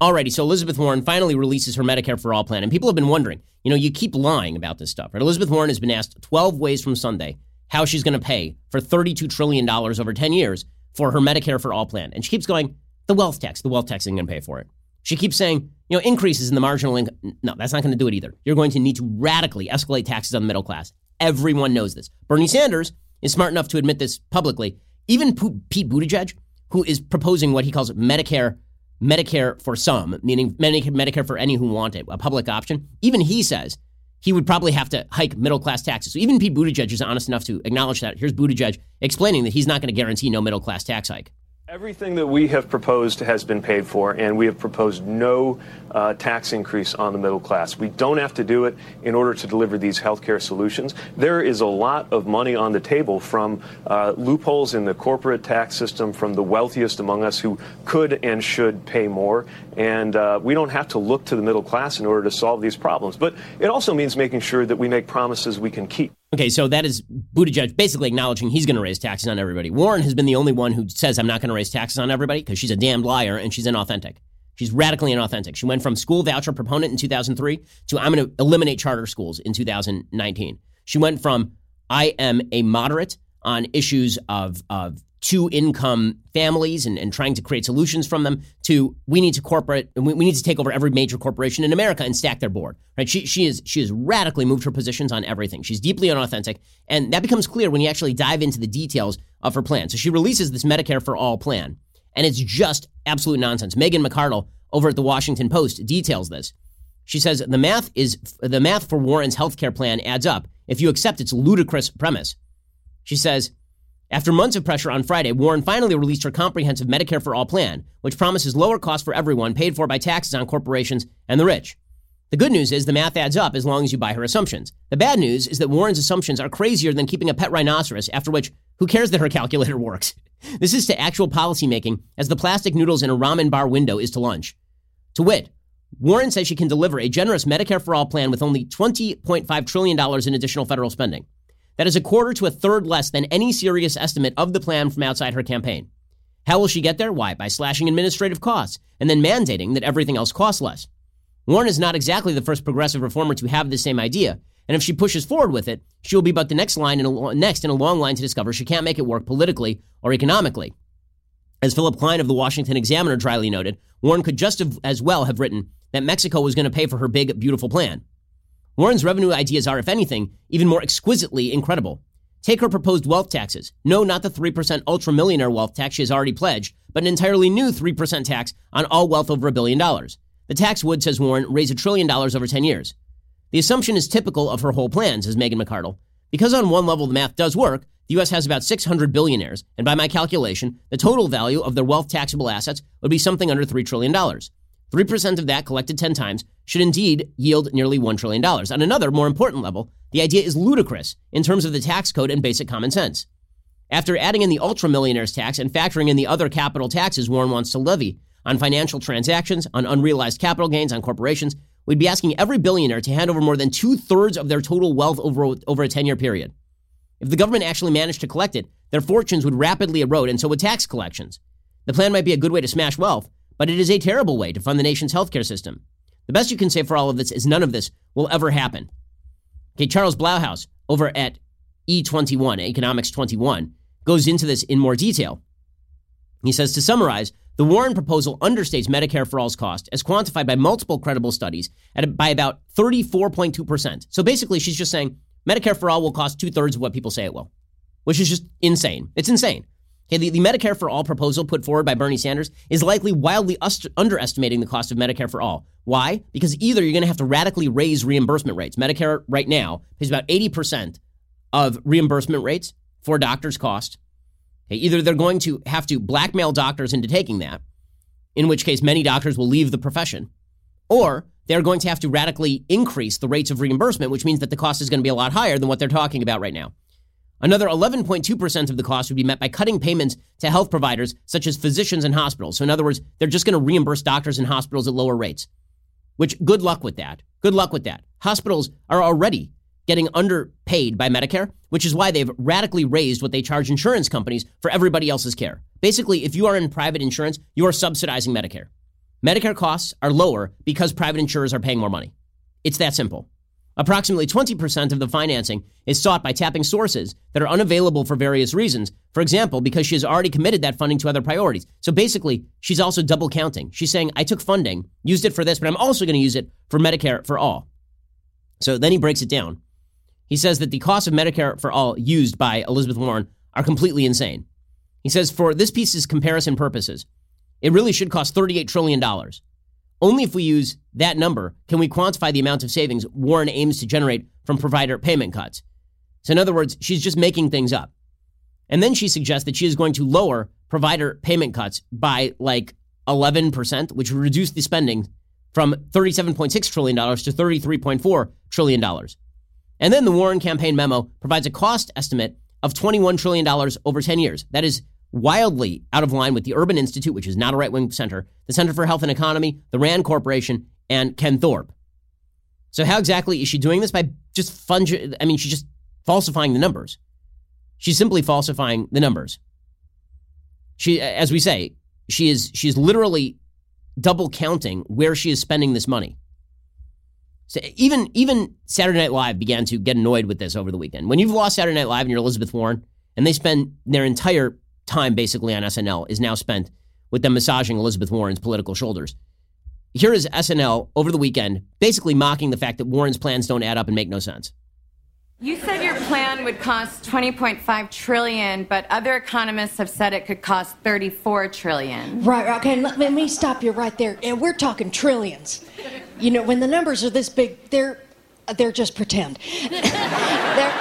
Alrighty, so Elizabeth Warren finally releases her Medicare for All plan, and people have been wondering, you know, you keep lying about this stuff, right? Elizabeth Warren has been asked 12 ways from Sunday how she's going to pay for $32 trillion over 10 years for her Medicare for All plan. And she keeps going, the wealth tax, the wealth tax isn't going to pay for it. She keeps saying, you know, increases in the marginal income. No, that's not going to do it either. You're going to need to radically escalate taxes on the middle class. Everyone knows this. Bernie Sanders is smart enough to admit this publicly. Even Pete Buttigieg, who is proposing what he calls Medicare Medicare for some, meaning Medicare for any who want it, a public option, even he says he would probably have to hike middle class taxes. So even Pete Buttigieg is honest enough to acknowledge that. Here's Buttigieg explaining that he's not going to guarantee no middle class tax hike. Everything that we have proposed has been paid for, and we have proposed no uh, tax increase on the middle class. We don't have to do it in order to deliver these healthcare solutions. There is a lot of money on the table from uh, loopholes in the corporate tax system, from the wealthiest among us who could and should pay more. And uh, we don't have to look to the middle class in order to solve these problems. But it also means making sure that we make promises we can keep. Okay, so that is Buttigieg basically acknowledging he's going to raise taxes on everybody. Warren has been the only one who says, I'm not going to raise taxes on everybody because she's a damned liar and she's inauthentic. She's radically inauthentic. She went from school voucher proponent in 2003 to I'm going to eliminate charter schools in 2019. She went from I am a moderate on issues of, of two income families and, and trying to create solutions from them to we need to corporate we, we need to take over every major corporation in America and stack their board. Right? She she is she has radically moved her positions on everything. She's deeply unauthentic, and that becomes clear when you actually dive into the details of her plan. So she releases this Medicare for all plan, and it's just absolute nonsense. Megan McArdle over at the Washington Post details this. She says the math is the math for Warren's health care plan adds up if you accept its ludicrous premise. She says after months of pressure on Friday, Warren finally released her comprehensive Medicare for All plan, which promises lower costs for everyone paid for by taxes on corporations and the rich. The good news is the math adds up as long as you buy her assumptions. The bad news is that Warren's assumptions are crazier than keeping a pet rhinoceros, after which, who cares that her calculator works? This is to actual policymaking as the plastic noodles in a ramen bar window is to lunch. To wit, Warren says she can deliver a generous Medicare for All plan with only $20.5 trillion in additional federal spending. That is a quarter to a third less than any serious estimate of the plan from outside her campaign. How will she get there? Why? By slashing administrative costs and then mandating that everything else costs less. Warren is not exactly the first progressive reformer to have the same idea, and if she pushes forward with it, she will be but the next line in a, next in a long line to discover she can't make it work politically or economically. As Philip Klein of the Washington Examiner dryly noted, Warren could just as well have written that Mexico was going to pay for her big, beautiful plan. Warren's revenue ideas are, if anything, even more exquisitely incredible. Take her proposed wealth taxes. No, not the 3% ultra millionaire wealth tax she has already pledged, but an entirely new 3% tax on all wealth over a billion dollars. The tax would, says Warren, raise a trillion dollars over 10 years. The assumption is typical of her whole plan, says Megan McArdle. Because on one level the math does work, the U.S. has about 600 billionaires, and by my calculation, the total value of their wealth taxable assets would be something under $3 trillion. 3% of that collected 10 times should indeed yield nearly $1 trillion. On another, more important level, the idea is ludicrous in terms of the tax code and basic common sense. After adding in the ultra millionaires tax and factoring in the other capital taxes Warren wants to levy on financial transactions, on unrealized capital gains, on corporations, we'd be asking every billionaire to hand over more than two thirds of their total wealth over, over a 10 year period. If the government actually managed to collect it, their fortunes would rapidly erode, and so would tax collections. The plan might be a good way to smash wealth, but it is a terrible way to fund the nation's healthcare system. The best you can say for all of this is none of this will ever happen. Okay, Charles Blahous over at E21, Economics 21, goes into this in more detail. He says to summarize, the Warren proposal understates Medicare for All's cost, as quantified by multiple credible studies, at by about 34.2%. So basically, she's just saying Medicare for All will cost two thirds of what people say it will, which is just insane. It's insane. Okay, the, the Medicare for All proposal put forward by Bernie Sanders is likely wildly ust- underestimating the cost of Medicare for All. Why? Because either you're going to have to radically raise reimbursement rates. Medicare right now pays about 80% of reimbursement rates for doctors' cost. Okay, either they're going to have to blackmail doctors into taking that, in which case many doctors will leave the profession, or they're going to have to radically increase the rates of reimbursement, which means that the cost is going to be a lot higher than what they're talking about right now. Another 11.2% of the cost would be met by cutting payments to health providers such as physicians and hospitals. So, in other words, they're just going to reimburse doctors and hospitals at lower rates, which good luck with that. Good luck with that. Hospitals are already getting underpaid by Medicare, which is why they've radically raised what they charge insurance companies for everybody else's care. Basically, if you are in private insurance, you are subsidizing Medicare. Medicare costs are lower because private insurers are paying more money. It's that simple. Approximately 20% of the financing is sought by tapping sources that are unavailable for various reasons. For example, because she has already committed that funding to other priorities. So basically, she's also double counting. She's saying, I took funding, used it for this, but I'm also going to use it for Medicare for all. So then he breaks it down. He says that the cost of Medicare for all used by Elizabeth Warren are completely insane. He says, for this piece's comparison purposes, it really should cost $38 trillion. Only if we use that number can we quantify the amount of savings Warren aims to generate from provider payment cuts. So, in other words, she's just making things up. And then she suggests that she is going to lower provider payment cuts by like 11%, which would reduce the spending from $37.6 trillion to $33.4 trillion. And then the Warren campaign memo provides a cost estimate of $21 trillion over 10 years. That is wildly out of line with the Urban Institute, which is not a right wing center, the Center for Health and Economy, the RAND Corporation, and Ken Thorpe. So, how exactly is she doing this? By just fungi- I mean, she's just falsifying the numbers. She's simply falsifying the numbers. She, as we say, she is she's literally double counting where she is spending this money. So even even Saturday Night Live began to get annoyed with this over the weekend. When you've lost Saturday Night Live and you're Elizabeth Warren, and they spend their entire time basically on SNL is now spent with them massaging Elizabeth Warren's political shoulders. Here is SNL over the weekend basically mocking the fact that Warren's plans don't add up and make no sense. You said your plan would cost 20.5 trillion, but other economists have said it could cost 34 trillion. Right, okay, let, let me stop you right there. And we're talking trillions. You know, when the numbers are this big, they're they're just pretend. there,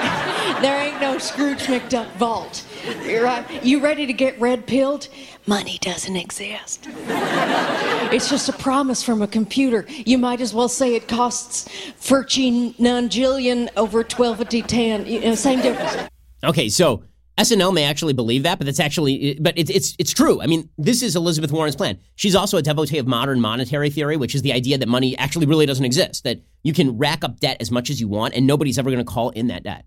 there ain't no Scrooge McDuck vault. You're. You ready to get red pilled? Money doesn't exist. it's just a promise from a computer. You might as well say it costs 13 nonjillion over 12 a d10. You know, same difference. Okay, so SNL may actually believe that, but that's actually, but it's it's it's true. I mean, this is Elizabeth Warren's plan. She's also a devotee of modern monetary theory, which is the idea that money actually really doesn't exist. That you can rack up debt as much as you want, and nobody's ever going to call in that debt.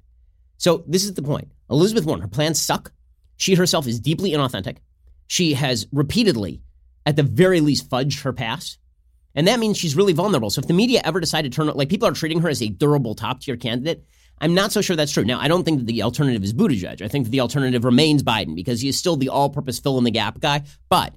So this is the point. Elizabeth Warren, her plans suck. She herself is deeply inauthentic. She has repeatedly, at the very least, fudged her past. And that means she's really vulnerable. So if the media ever decide to turn, like people are treating her as a durable top tier candidate, I'm not so sure that's true. Now, I don't think that the alternative is Buttigieg. I think that the alternative remains Biden because he is still the all purpose fill in the gap guy. But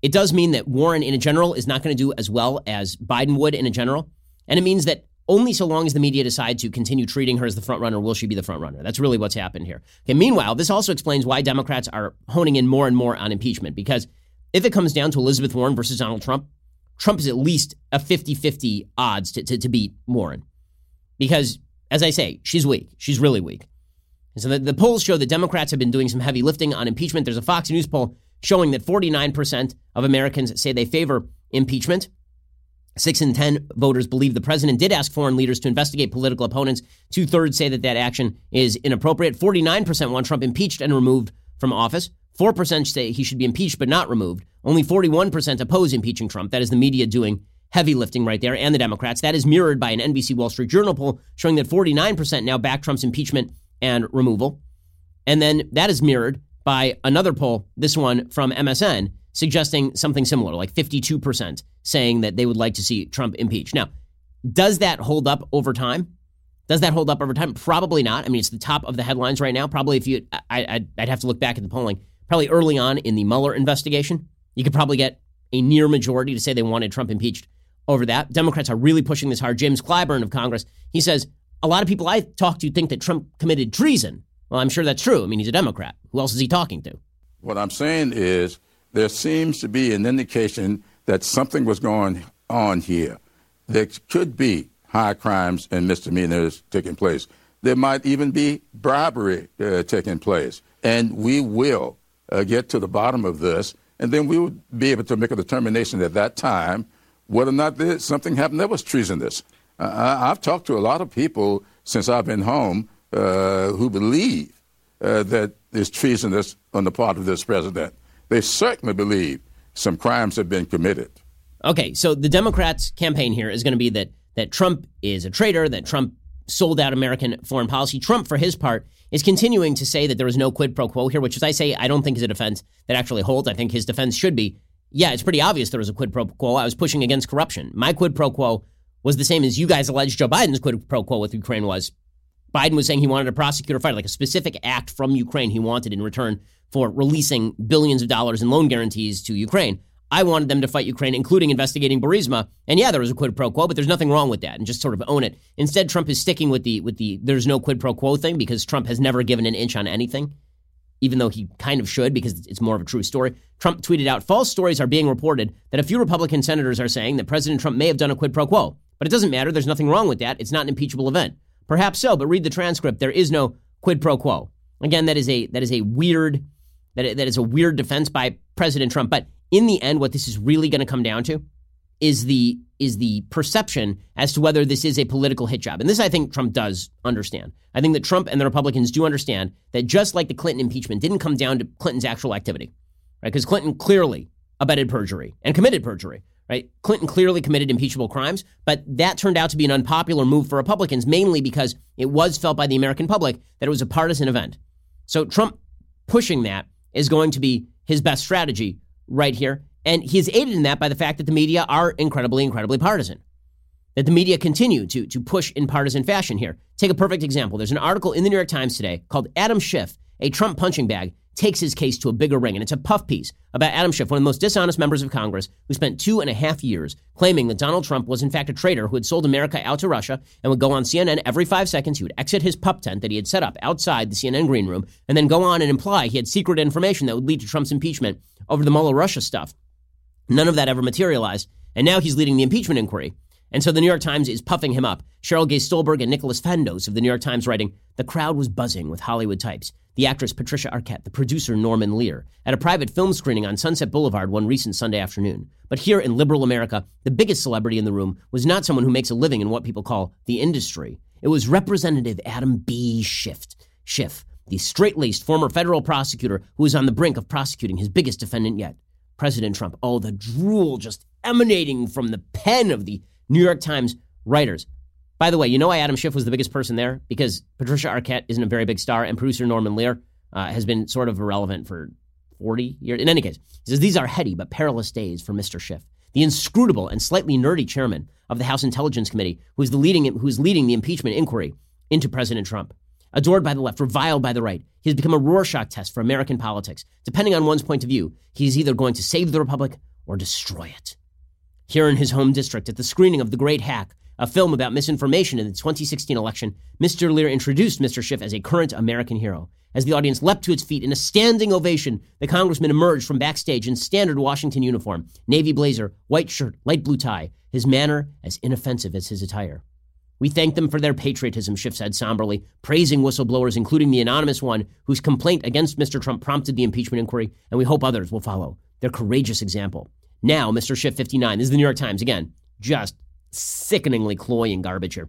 it does mean that Warren, in a general, is not going to do as well as Biden would in a general. And it means that only so long as the media decide to continue treating her as the front runner will she be the front runner. That's really what's happened here. Okay, meanwhile, this also explains why Democrats are honing in more and more on impeachment because if it comes down to Elizabeth Warren versus Donald Trump, Trump is at least a 50 50 odds to, to, to, beat Warren. Because, as I say, she's weak. She's really weak. And so the, the polls show that Democrats have been doing some heavy lifting on impeachment. There's a Fox News poll showing that 49% of Americans say they favor impeachment. Six in 10 voters believe the president did ask foreign leaders to investigate political opponents. Two thirds say that that action is inappropriate. 49% want Trump impeached and removed from office. 4% say he should be impeached but not removed. Only 41% oppose impeaching Trump. That is the media doing heavy lifting right there, and the Democrats. That is mirrored by an NBC Wall Street Journal poll showing that 49% now back Trump's impeachment and removal. And then that is mirrored by another poll, this one from MSN, suggesting something similar, like 52% saying that they would like to see Trump impeached. Now, does that hold up over time? Does that hold up over time? Probably not. I mean, it's the top of the headlines right now. Probably if you, I, would have to look back at the polling. Probably early on in the Mueller investigation, you could probably get a near majority to say they wanted Trump impeached over that. Democrats are really pushing this hard. James Clyburn of Congress, he says, a lot of people I talk to think that Trump committed treason. Well, I'm sure that's true. I mean, he's a Democrat. Who else is he talking to? What I'm saying is there seems to be an indication that something was going on here. There could be high crimes and misdemeanors taking place. There might even be bribery uh, taking place. And we will uh, get to the bottom of this, and then we will be able to make a determination at that time whether or not there, something happened that was treasonous. I've talked to a lot of people since I've been home uh, who believe uh, that there's treasonous on the part of this president. They certainly believe some crimes have been committed. Okay, so the Democrats' campaign here is going to be that that Trump is a traitor, that Trump sold out American foreign policy. Trump, for his part, is continuing to say that there was no quid pro quo here, which, as I say, I don't think is a defense that actually holds. I think his defense should be, yeah, it's pretty obvious there was a quid pro quo. I was pushing against corruption. My quid pro quo was the same as you guys alleged Joe Biden's quid pro quo with Ukraine was. Biden was saying he wanted a prosecutor fight, like a specific act from Ukraine he wanted in return for releasing billions of dollars in loan guarantees to Ukraine. I wanted them to fight Ukraine, including investigating Burisma. And yeah, there was a quid pro quo, but there's nothing wrong with that, and just sort of own it. Instead, Trump is sticking with the with the there's no quid pro quo thing because Trump has never given an inch on anything, even though he kind of should because it's more of a true story. Trump tweeted out, "False stories are being reported that a few Republican senators are saying that President Trump may have done a quid pro quo, but it doesn't matter. There's nothing wrong with that. It's not an impeachable event. Perhaps so, but read the transcript. There is no quid pro quo. Again, that is a that is a weird." that, that is a weird defense by President Trump. But in the end, what this is really going to come down to is the is the perception as to whether this is a political hit job. And this I think Trump does understand. I think that Trump and the Republicans do understand that just like the Clinton impeachment didn't come down to Clinton's actual activity, right? Because Clinton clearly abetted perjury and committed perjury, right? Clinton clearly committed impeachable crimes, but that turned out to be an unpopular move for Republicans, mainly because it was felt by the American public that it was a partisan event. So Trump pushing that is going to be his best strategy right here. And he's aided in that by the fact that the media are incredibly, incredibly partisan. That the media continue to, to push in partisan fashion here. Take a perfect example. There's an article in the New York Times today called Adam Schiff, a Trump punching bag, takes his case to a bigger ring. And it's a puff piece about Adam Schiff, one of the most dishonest members of Congress, who spent two and a half years claiming that Donald Trump was in fact a traitor who had sold America out to Russia and would go on CNN every five seconds. He would exit his pup tent that he had set up outside the CNN green room and then go on and imply he had secret information that would lead to Trump's impeachment over the Mueller Russia stuff. None of that ever materialized. And now he's leading the impeachment inquiry. And so the New York Times is puffing him up. Sheryl Gay Stolberg and Nicholas Fandos of the New York Times writing, The crowd was buzzing with Hollywood types. The actress Patricia Arquette, the producer Norman Lear, at a private film screening on Sunset Boulevard one recent Sunday afternoon. But here in liberal America, the biggest celebrity in the room was not someone who makes a living in what people call the industry. It was Representative Adam B. Schiff, Schiff, the straight-laced former federal prosecutor who was on the brink of prosecuting his biggest defendant yet, President Trump. Oh, the drool just emanating from the pen of the New York Times writers. By the way, you know why Adam Schiff was the biggest person there? Because Patricia Arquette isn't a very big star, and producer Norman Lear uh, has been sort of irrelevant for 40 years. In any case, he says these are heady but perilous days for Mr. Schiff, the inscrutable and slightly nerdy chairman of the House Intelligence Committee, who is, the leading, who is leading the impeachment inquiry into President Trump. Adored by the left, reviled by the right, he has become a Rorschach test for American politics. Depending on one's point of view, he is either going to save the Republic or destroy it. Here in his home district, at the screening of The Great Hack, a film about misinformation in the 2016 election, Mr. Lear introduced Mr. Schiff as a current American hero. As the audience leapt to its feet in a standing ovation, the congressman emerged from backstage in standard Washington uniform, navy blazer, white shirt, light blue tie, his manner as inoffensive as his attire. We thank them for their patriotism, Schiff said somberly, praising whistleblowers, including the anonymous one whose complaint against Mr. Trump prompted the impeachment inquiry, and we hope others will follow their courageous example. Now, Mr. Schiff 59, this is the New York Times again, just sickeningly cloying garbage here,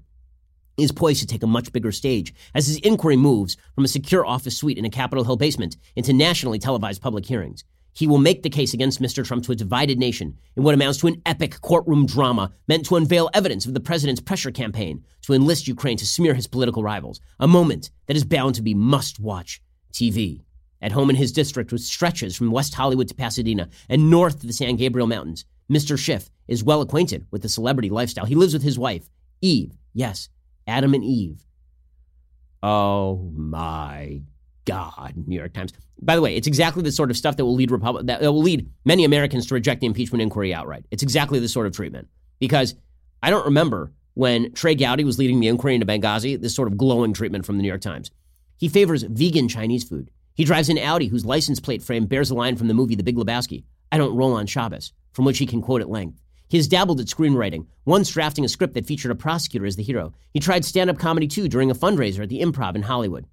is poised to take a much bigger stage as his inquiry moves from a secure office suite in a Capitol Hill basement into nationally televised public hearings. He will make the case against Mr. Trump to a divided nation in what amounts to an epic courtroom drama meant to unveil evidence of the president's pressure campaign to enlist Ukraine to smear his political rivals, a moment that is bound to be must watch TV. At home in his district, which stretches from West Hollywood to Pasadena and north to the San Gabriel Mountains, Mr. Schiff is well acquainted with the celebrity lifestyle. He lives with his wife, Eve. Yes, Adam and Eve. Oh my God, New York Times. By the way, it's exactly the sort of stuff that will lead Republic that will lead many Americans to reject the impeachment inquiry outright. It's exactly the sort of treatment because I don't remember when Trey Gowdy was leading the inquiry into Benghazi this sort of glowing treatment from the New York Times. He favors vegan Chinese food. He drives an Audi whose license plate frame bears a line from the movie The Big Lebowski. I don't roll on Shabbos, from which he can quote at length. He has dabbled at screenwriting, once drafting a script that featured a prosecutor as the hero. He tried stand up comedy too during a fundraiser at the Improv in Hollywood.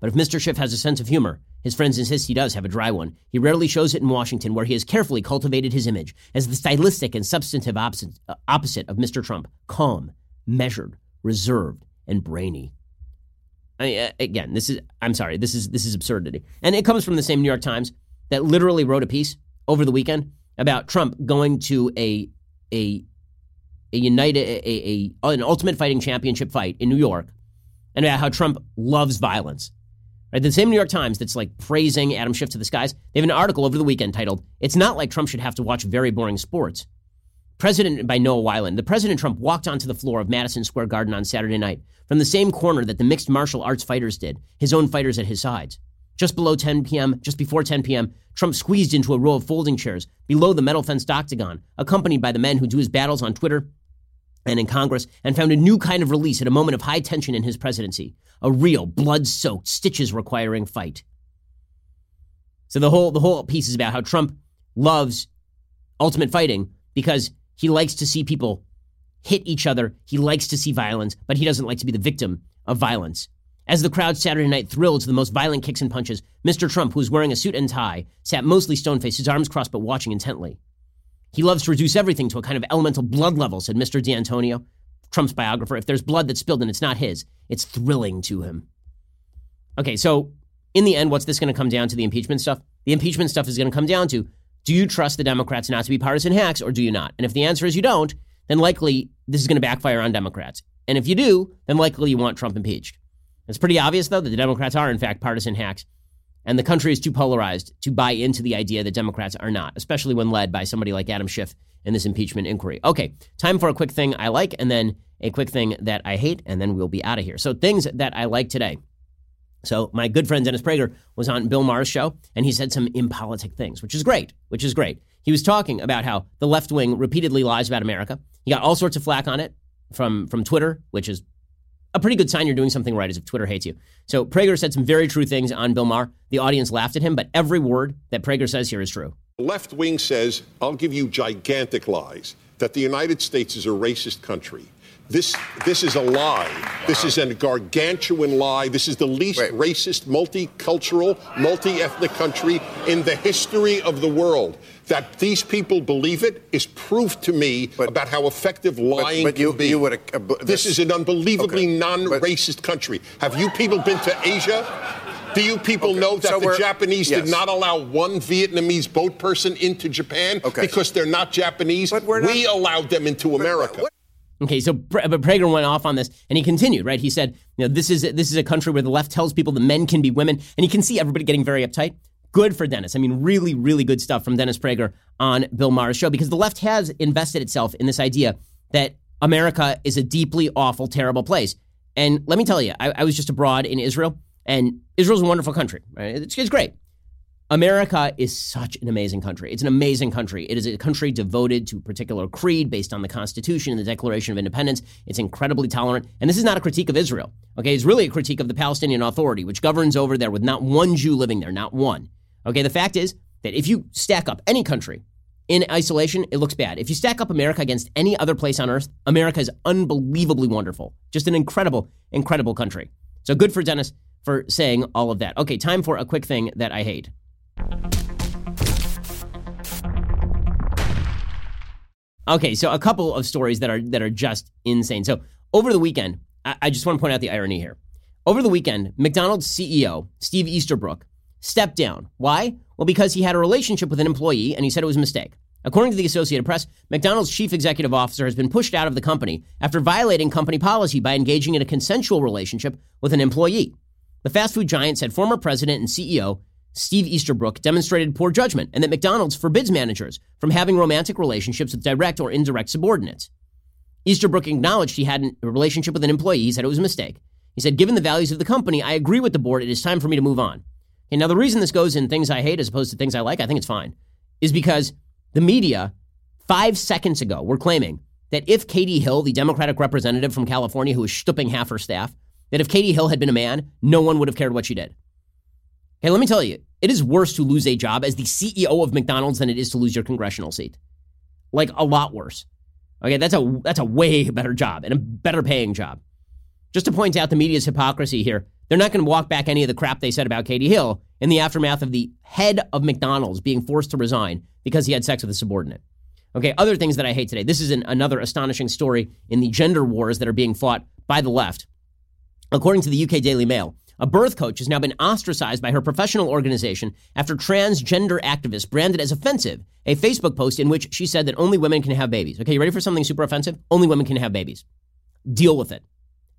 But if Mr. Schiff has a sense of humor, his friends insist he does have a dry one. He rarely shows it in Washington, where he has carefully cultivated his image as the stylistic and substantive opposite, uh, of Mr. Trump calm, measured, reserved, and brainy. I uh, again, this is I'm sorry, this is this is absurdity. And it comes from the same New York Times that literally wrote a piece over the weekend about Trump going to a a a united a, a an ultimate fighting championship fight in New York and about how Trump loves violence Right? The same New York Times that's like praising Adam Schiff to the skies, they have an article over the weekend titled, It's Not Like Trump Should Have to Watch Very Boring Sports. President by Noah Weiland. The President Trump walked onto the floor of Madison Square Garden on Saturday night from the same corner that the mixed martial arts fighters did, his own fighters at his sides. Just below 10 p.m., just before 10 p.m., Trump squeezed into a row of folding chairs below the metal fenced octagon, accompanied by the men who do his battles on Twitter and in Congress, and found a new kind of release at a moment of high tension in his presidency a real blood soaked, stitches requiring fight. So the whole the whole piece is about how Trump loves ultimate fighting because he likes to see people hit each other. He likes to see violence, but he doesn't like to be the victim of violence. As the crowd Saturday night thrilled to the most violent kicks and punches, Mr. Trump, who was wearing a suit and tie, sat mostly stone faced, his arms crossed but watching intently. He loves to reduce everything to a kind of elemental blood level, said Mr. D'Antonio, Trump's biographer. If there's blood that's spilled and it's not his, it's thrilling to him. Okay, so in the end, what's this going to come down to the impeachment stuff? The impeachment stuff is going to come down to do you trust the Democrats not to be partisan hacks or do you not? And if the answer is you don't, then likely this is going to backfire on Democrats. And if you do, then likely you want Trump impeached. It's pretty obvious, though, that the Democrats are, in fact, partisan hacks. And the country is too polarized to buy into the idea that Democrats are not, especially when led by somebody like Adam Schiff in this impeachment inquiry. Okay, time for a quick thing I like and then a quick thing that I hate, and then we'll be out of here. So, things that I like today. So, my good friend Dennis Prager was on Bill Maher's show, and he said some impolitic things, which is great, which is great. He was talking about how the left wing repeatedly lies about America. He got all sorts of flack on it from, from Twitter, which is a pretty good sign you're doing something right, is if Twitter hates you. So, Prager said some very true things on Bill Maher. The audience laughed at him, but every word that Prager says here is true. The left wing says, I'll give you gigantic lies, that the United States is a racist country this this is a lie. This is a gargantuan lie. This is the least Wait. racist, multicultural, multi-ethnic country in the history of the world. That these people believe it is proof to me but, about how effective lying but, but you, can be. You would, uh, this, this, is an unbelievably okay, non-racist country. Have you people been to Asia? Do you people okay. know that so the Japanese yes. did not allow one Vietnamese boat person into Japan okay. because they're not Japanese? But we're not, we allowed them into America. What, Okay, so but Prager went off on this, and he continued. Right, he said, "You know, this is this is a country where the left tells people that men can be women," and you can see everybody getting very uptight. Good for Dennis. I mean, really, really good stuff from Dennis Prager on Bill Maher's show because the left has invested itself in this idea that America is a deeply awful, terrible place. And let me tell you, I, I was just abroad in Israel, and Israel's a wonderful country. Right? It's, it's great. America is such an amazing country. It's an amazing country. It is a country devoted to a particular creed based on the Constitution and the Declaration of Independence. It's incredibly tolerant. And this is not a critique of Israel. Okay, it's really a critique of the Palestinian Authority, which governs over there with not one Jew living there, not one. Okay, the fact is that if you stack up any country in isolation, it looks bad. If you stack up America against any other place on earth, America is unbelievably wonderful. Just an incredible, incredible country. So good for Dennis for saying all of that. Okay, time for a quick thing that I hate. Okay, so a couple of stories that are that are just insane. So over the weekend, I, I just want to point out the irony here. Over the weekend, McDonald's CEO Steve Easterbrook stepped down. Why? Well, because he had a relationship with an employee and he said it was a mistake. According to the Associated Press, McDonald's chief executive officer has been pushed out of the company after violating company policy by engaging in a consensual relationship with an employee. The fast food giant said former president and CEO Steve Easterbrook demonstrated poor judgment and that McDonald's forbids managers from having romantic relationships with direct or indirect subordinates. Easterbrook acknowledged he had a relationship with an employee. He said it was a mistake. He said, Given the values of the company, I agree with the board. It is time for me to move on. And now, the reason this goes in things I hate as opposed to things I like, I think it's fine, is because the media, five seconds ago, were claiming that if Katie Hill, the Democratic representative from California who was stooping half her staff, that if Katie Hill had been a man, no one would have cared what she did. Hey, let me tell you, it is worse to lose a job as the CEO of McDonald's than it is to lose your congressional seat. Like a lot worse. Okay, that's a that's a way better job and a better paying job. Just to point out the media's hypocrisy here, they're not going to walk back any of the crap they said about Katie Hill in the aftermath of the head of McDonald's being forced to resign because he had sex with a subordinate. Okay, other things that I hate today. This is an, another astonishing story in the gender wars that are being fought by the left. According to the UK Daily Mail, a birth coach has now been ostracized by her professional organization after transgender activists branded as offensive a Facebook post in which she said that only women can have babies. Okay, you ready for something super offensive? Only women can have babies. Deal with it.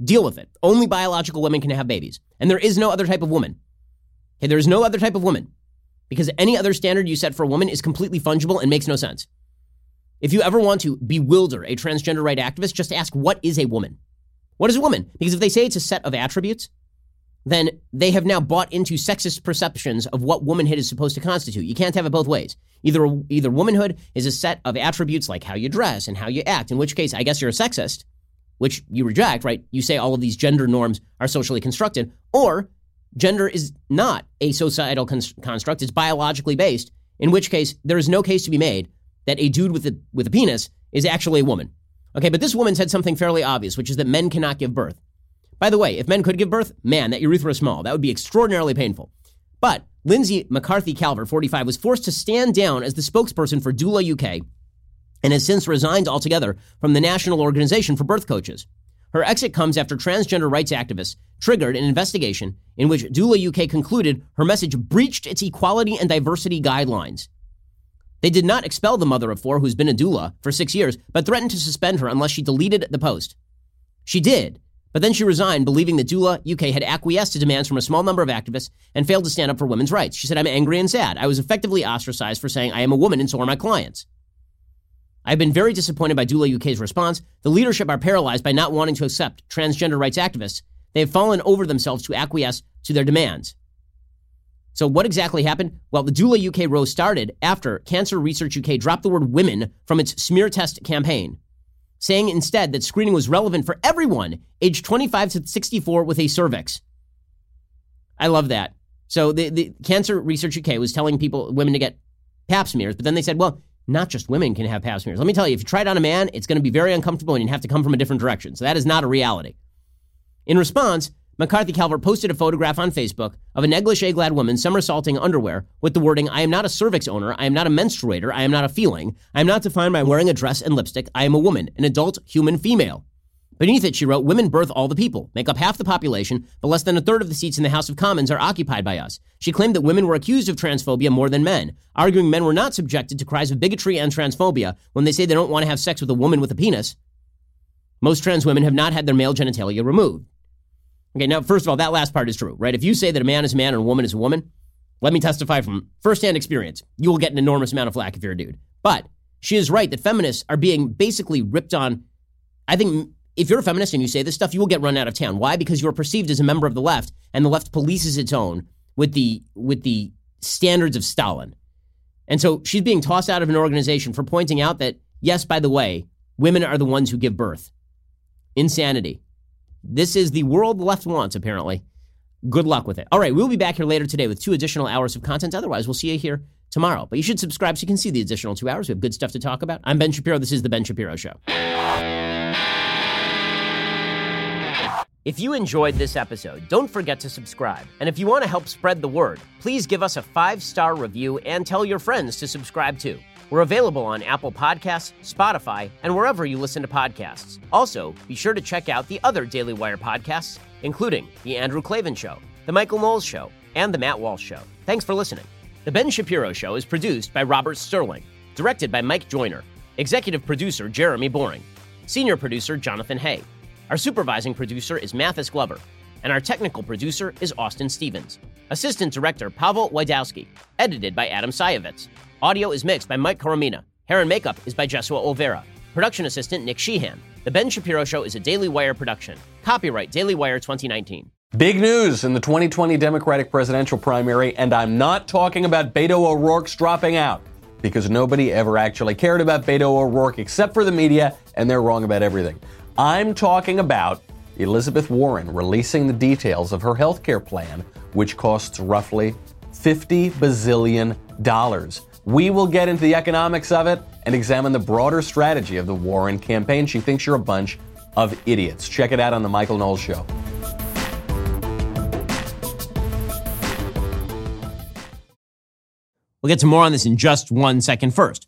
Deal with it. Only biological women can have babies. And there is no other type of woman. Okay, there is no other type of woman because any other standard you set for a woman is completely fungible and makes no sense. If you ever want to bewilder a transgender right activist, just ask what is a woman? What is a woman? Because if they say it's a set of attributes, then they have now bought into sexist perceptions of what womanhood is supposed to constitute. You can't have it both ways. Either either womanhood is a set of attributes like how you dress and how you act, in which case I guess you're a sexist, which you reject, right? You say all of these gender norms are socially constructed, or gender is not a societal construct, it's biologically based, in which case there is no case to be made that a dude with a with a penis is actually a woman. Okay, but this woman said something fairly obvious, which is that men cannot give birth. By the way, if men could give birth, man, that urethra is small. That would be extraordinarily painful. But Lindsay McCarthy Calvert, 45, was forced to stand down as the spokesperson for Doula UK and has since resigned altogether from the National Organization for Birth Coaches. Her exit comes after transgender rights activists triggered an investigation in which Doula UK concluded her message breached its equality and diversity guidelines. They did not expel the mother of four who's been a doula for six years, but threatened to suspend her unless she deleted the post. She did, but then she resigned, believing that Doula UK had acquiesced to demands from a small number of activists and failed to stand up for women's rights. She said, I'm angry and sad. I was effectively ostracized for saying I am a woman and so are my clients. I've been very disappointed by Doula UK's response. The leadership are paralyzed by not wanting to accept transgender rights activists. They have fallen over themselves to acquiesce to their demands. So, what exactly happened? Well, the Doula UK row started after Cancer Research UK dropped the word women from its smear test campaign, saying instead that screening was relevant for everyone aged 25 to 64 with a cervix. I love that. So, the, the Cancer Research UK was telling people, women to get pap smears, but then they said, well, not just women can have pap smears. Let me tell you, if you try it on a man, it's going to be very uncomfortable and you have to come from a different direction. So, that is not a reality. In response, McCarthy Calvert posted a photograph on Facebook of a negligee clad woman somersaulting underwear with the wording, I am not a cervix owner, I am not a menstruator, I am not a feeling, I am not defined by wearing a dress and lipstick, I am a woman, an adult human female. Beneath it, she wrote, Women birth all the people, make up half the population, but less than a third of the seats in the House of Commons are occupied by us. She claimed that women were accused of transphobia more than men, arguing men were not subjected to cries of bigotry and transphobia when they say they don't want to have sex with a woman with a penis. Most trans women have not had their male genitalia removed. Okay, now, first of all, that last part is true, right? If you say that a man is a man and a woman is a woman, let me testify from firsthand experience. You will get an enormous amount of flack if you're a dude. But she is right that feminists are being basically ripped on. I think if you're a feminist and you say this stuff, you will get run out of town. Why? Because you're perceived as a member of the left, and the left polices its own with the with the standards of Stalin. And so she's being tossed out of an organization for pointing out that, yes, by the way, women are the ones who give birth. Insanity. This is the world the left wants, apparently. Good luck with it. All right, we'll be back here later today with two additional hours of content. Otherwise, we'll see you here tomorrow. But you should subscribe so you can see the additional two hours. We have good stuff to talk about. I'm Ben Shapiro. This is The Ben Shapiro Show. If you enjoyed this episode, don't forget to subscribe. And if you want to help spread the word, please give us a five star review and tell your friends to subscribe too. We're available on Apple Podcasts, Spotify, and wherever you listen to podcasts. Also, be sure to check out the other Daily Wire podcasts, including The Andrew Klavan Show, The Michael Knowles Show, and The Matt Walsh Show. Thanks for listening. The Ben Shapiro Show is produced by Robert Sterling, directed by Mike Joyner, executive producer Jeremy Boring, senior producer Jonathan Hay. Our supervising producer is Mathis Glover, and our technical producer is Austin Stevens. Assistant director Pavel Wydowski, edited by Adam Sayevitz. Audio is mixed by Mike Coromina. Hair and makeup is by Jesua Olvera. Production assistant Nick Sheehan. The Ben Shapiro Show is a Daily Wire production. Copyright Daily Wire 2019. Big news in the 2020 Democratic presidential primary, and I'm not talking about Beto O'Rourke's dropping out because nobody ever actually cared about Beto O'Rourke except for the media, and they're wrong about everything. I'm talking about Elizabeth Warren releasing the details of her health care plan, which costs roughly 50 bazillion dollars. We will get into the economics of it and examine the broader strategy of the Warren campaign. She thinks you're a bunch of idiots. Check it out on The Michael Knowles Show. We'll get to more on this in just one second first.